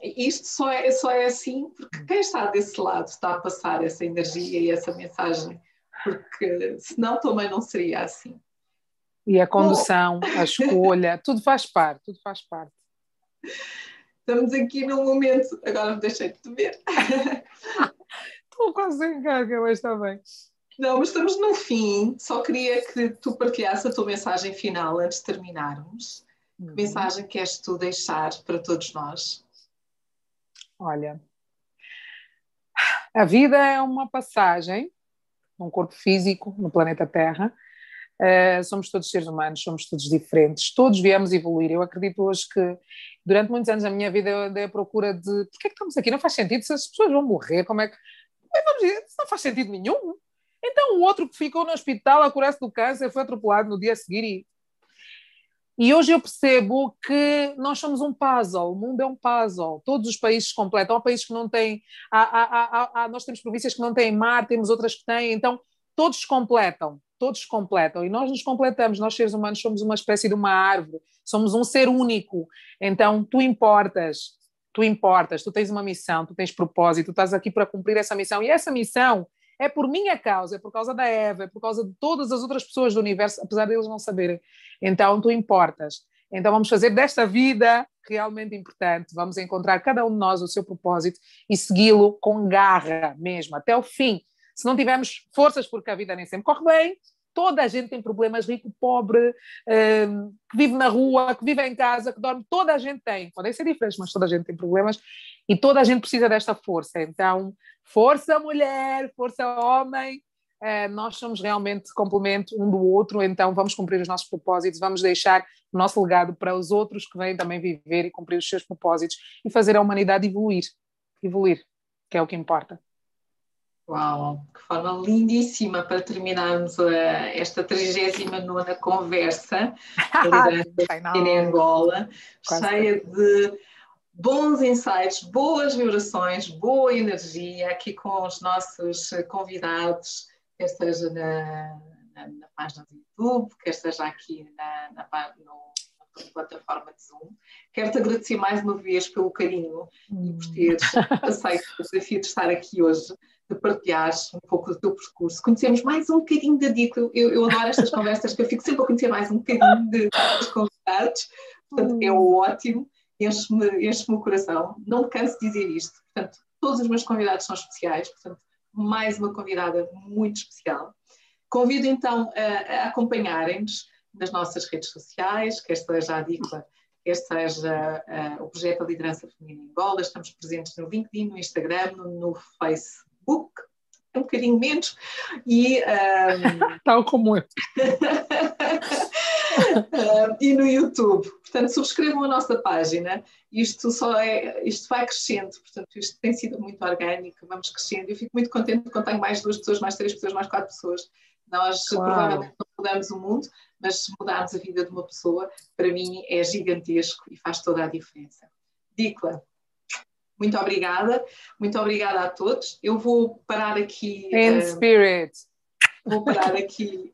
E isto só é, só é assim porque quem está desse lado está a passar essa energia e essa mensagem, porque senão também não seria assim. E a condução, Bom. a escolha, tudo faz parte, tudo faz parte. Estamos aqui num momento, agora me deixei de te ver. Estou quase em carga, mas está bem. Não, mas estamos no fim. Só queria que tu partilhasse a tua mensagem final antes de terminarmos. Que uhum. mensagem queres tu deixar para todos nós? Olha, a vida é uma passagem num corpo físico no planeta Terra. Uh, somos todos seres humanos, somos todos diferentes, todos viemos evoluir. Eu acredito hoje que durante muitos anos da minha vida eu andei à procura de porquê é que estamos aqui? Não faz sentido se as pessoas vão morrer, como é que. Vamos dizer, não faz sentido nenhum. Então o outro que ficou no hospital a curar-se do câncer foi atropelado no dia a seguir e e hoje eu percebo que nós somos um puzzle, o mundo é um puzzle, todos os países completam. Há países que não têm, há, há, há, nós temos províncias que não têm mar, temos outras que têm, então todos completam, todos completam. E nós nos completamos, nós seres humanos somos uma espécie de uma árvore, somos um ser único. Então tu importas, tu importas, tu tens uma missão, tu tens propósito, tu estás aqui para cumprir essa missão. E essa missão é por minha causa, é por causa da Eva, é por causa de todas as outras pessoas do universo, apesar deles não saberem. Então, tu importas. Então, vamos fazer desta vida realmente importante, vamos encontrar cada um de nós o seu propósito e segui-lo com garra mesmo, até o fim. Se não tivermos forças, porque a vida nem sempre corre bem, toda a gente tem problemas, rico, pobre, hum, que vive na rua, que vive em casa, que dorme, toda a gente tem. Podem ser diferentes, mas toda a gente tem problemas e toda a gente precisa desta força. Então, força mulher, força homem, uh, nós somos realmente complemento um do outro, então vamos cumprir os nossos propósitos, vamos deixar o nosso legado para os outros que vêm também viver e cumprir os seus propósitos e fazer a humanidade evoluir, evoluir, que é o que importa. Uau, que forma lindíssima para terminarmos uh, esta 39 conversa. Em Angola, cheia de bons insights, boas vibrações, boa energia aqui com os nossos convidados, quer seja na, na, na página do YouTube, quer seja aqui na, na, no, na plataforma de Zoom. Quero-te agradecer mais uma vez pelo carinho e por teres aceito o desafio de estar aqui hoje de partilhares um pouco do teu percurso, conhecemos mais um bocadinho da Dico. Eu, eu, adoro estas conversas, que eu fico sempre a conhecer mais um bocadinho de, dos convidados, Portanto, é hum. ótimo, enche-me enche o coração. Não me canso de dizer isto. Portanto, todos os meus convidados são especiais, portanto, mais uma convidada muito especial. Convido então a, a acompanharem-nos nas nossas redes sociais, quer seja a DICLA, quer seja o projeto da liderança feminina em Angola. Estamos presentes no LinkedIn, no Instagram, no, no Facebook, um bocadinho menos, e. Um... Tal como eu. e no YouTube. Portanto, subscrevam a nossa página. Isto só é, isto vai crescendo, portanto, isto tem sido muito orgânico, vamos crescendo. Eu fico muito contente quando tenho mais duas pessoas, mais três pessoas, mais quatro pessoas. Nós claro. provavelmente não mudamos o mundo, mas se mudarmos a vida de uma pessoa, para mim é gigantesco e faz toda a diferença. Dicla, muito obrigada, muito obrigada a todos. Eu vou parar aqui. In uh, spirit. Vou parar aqui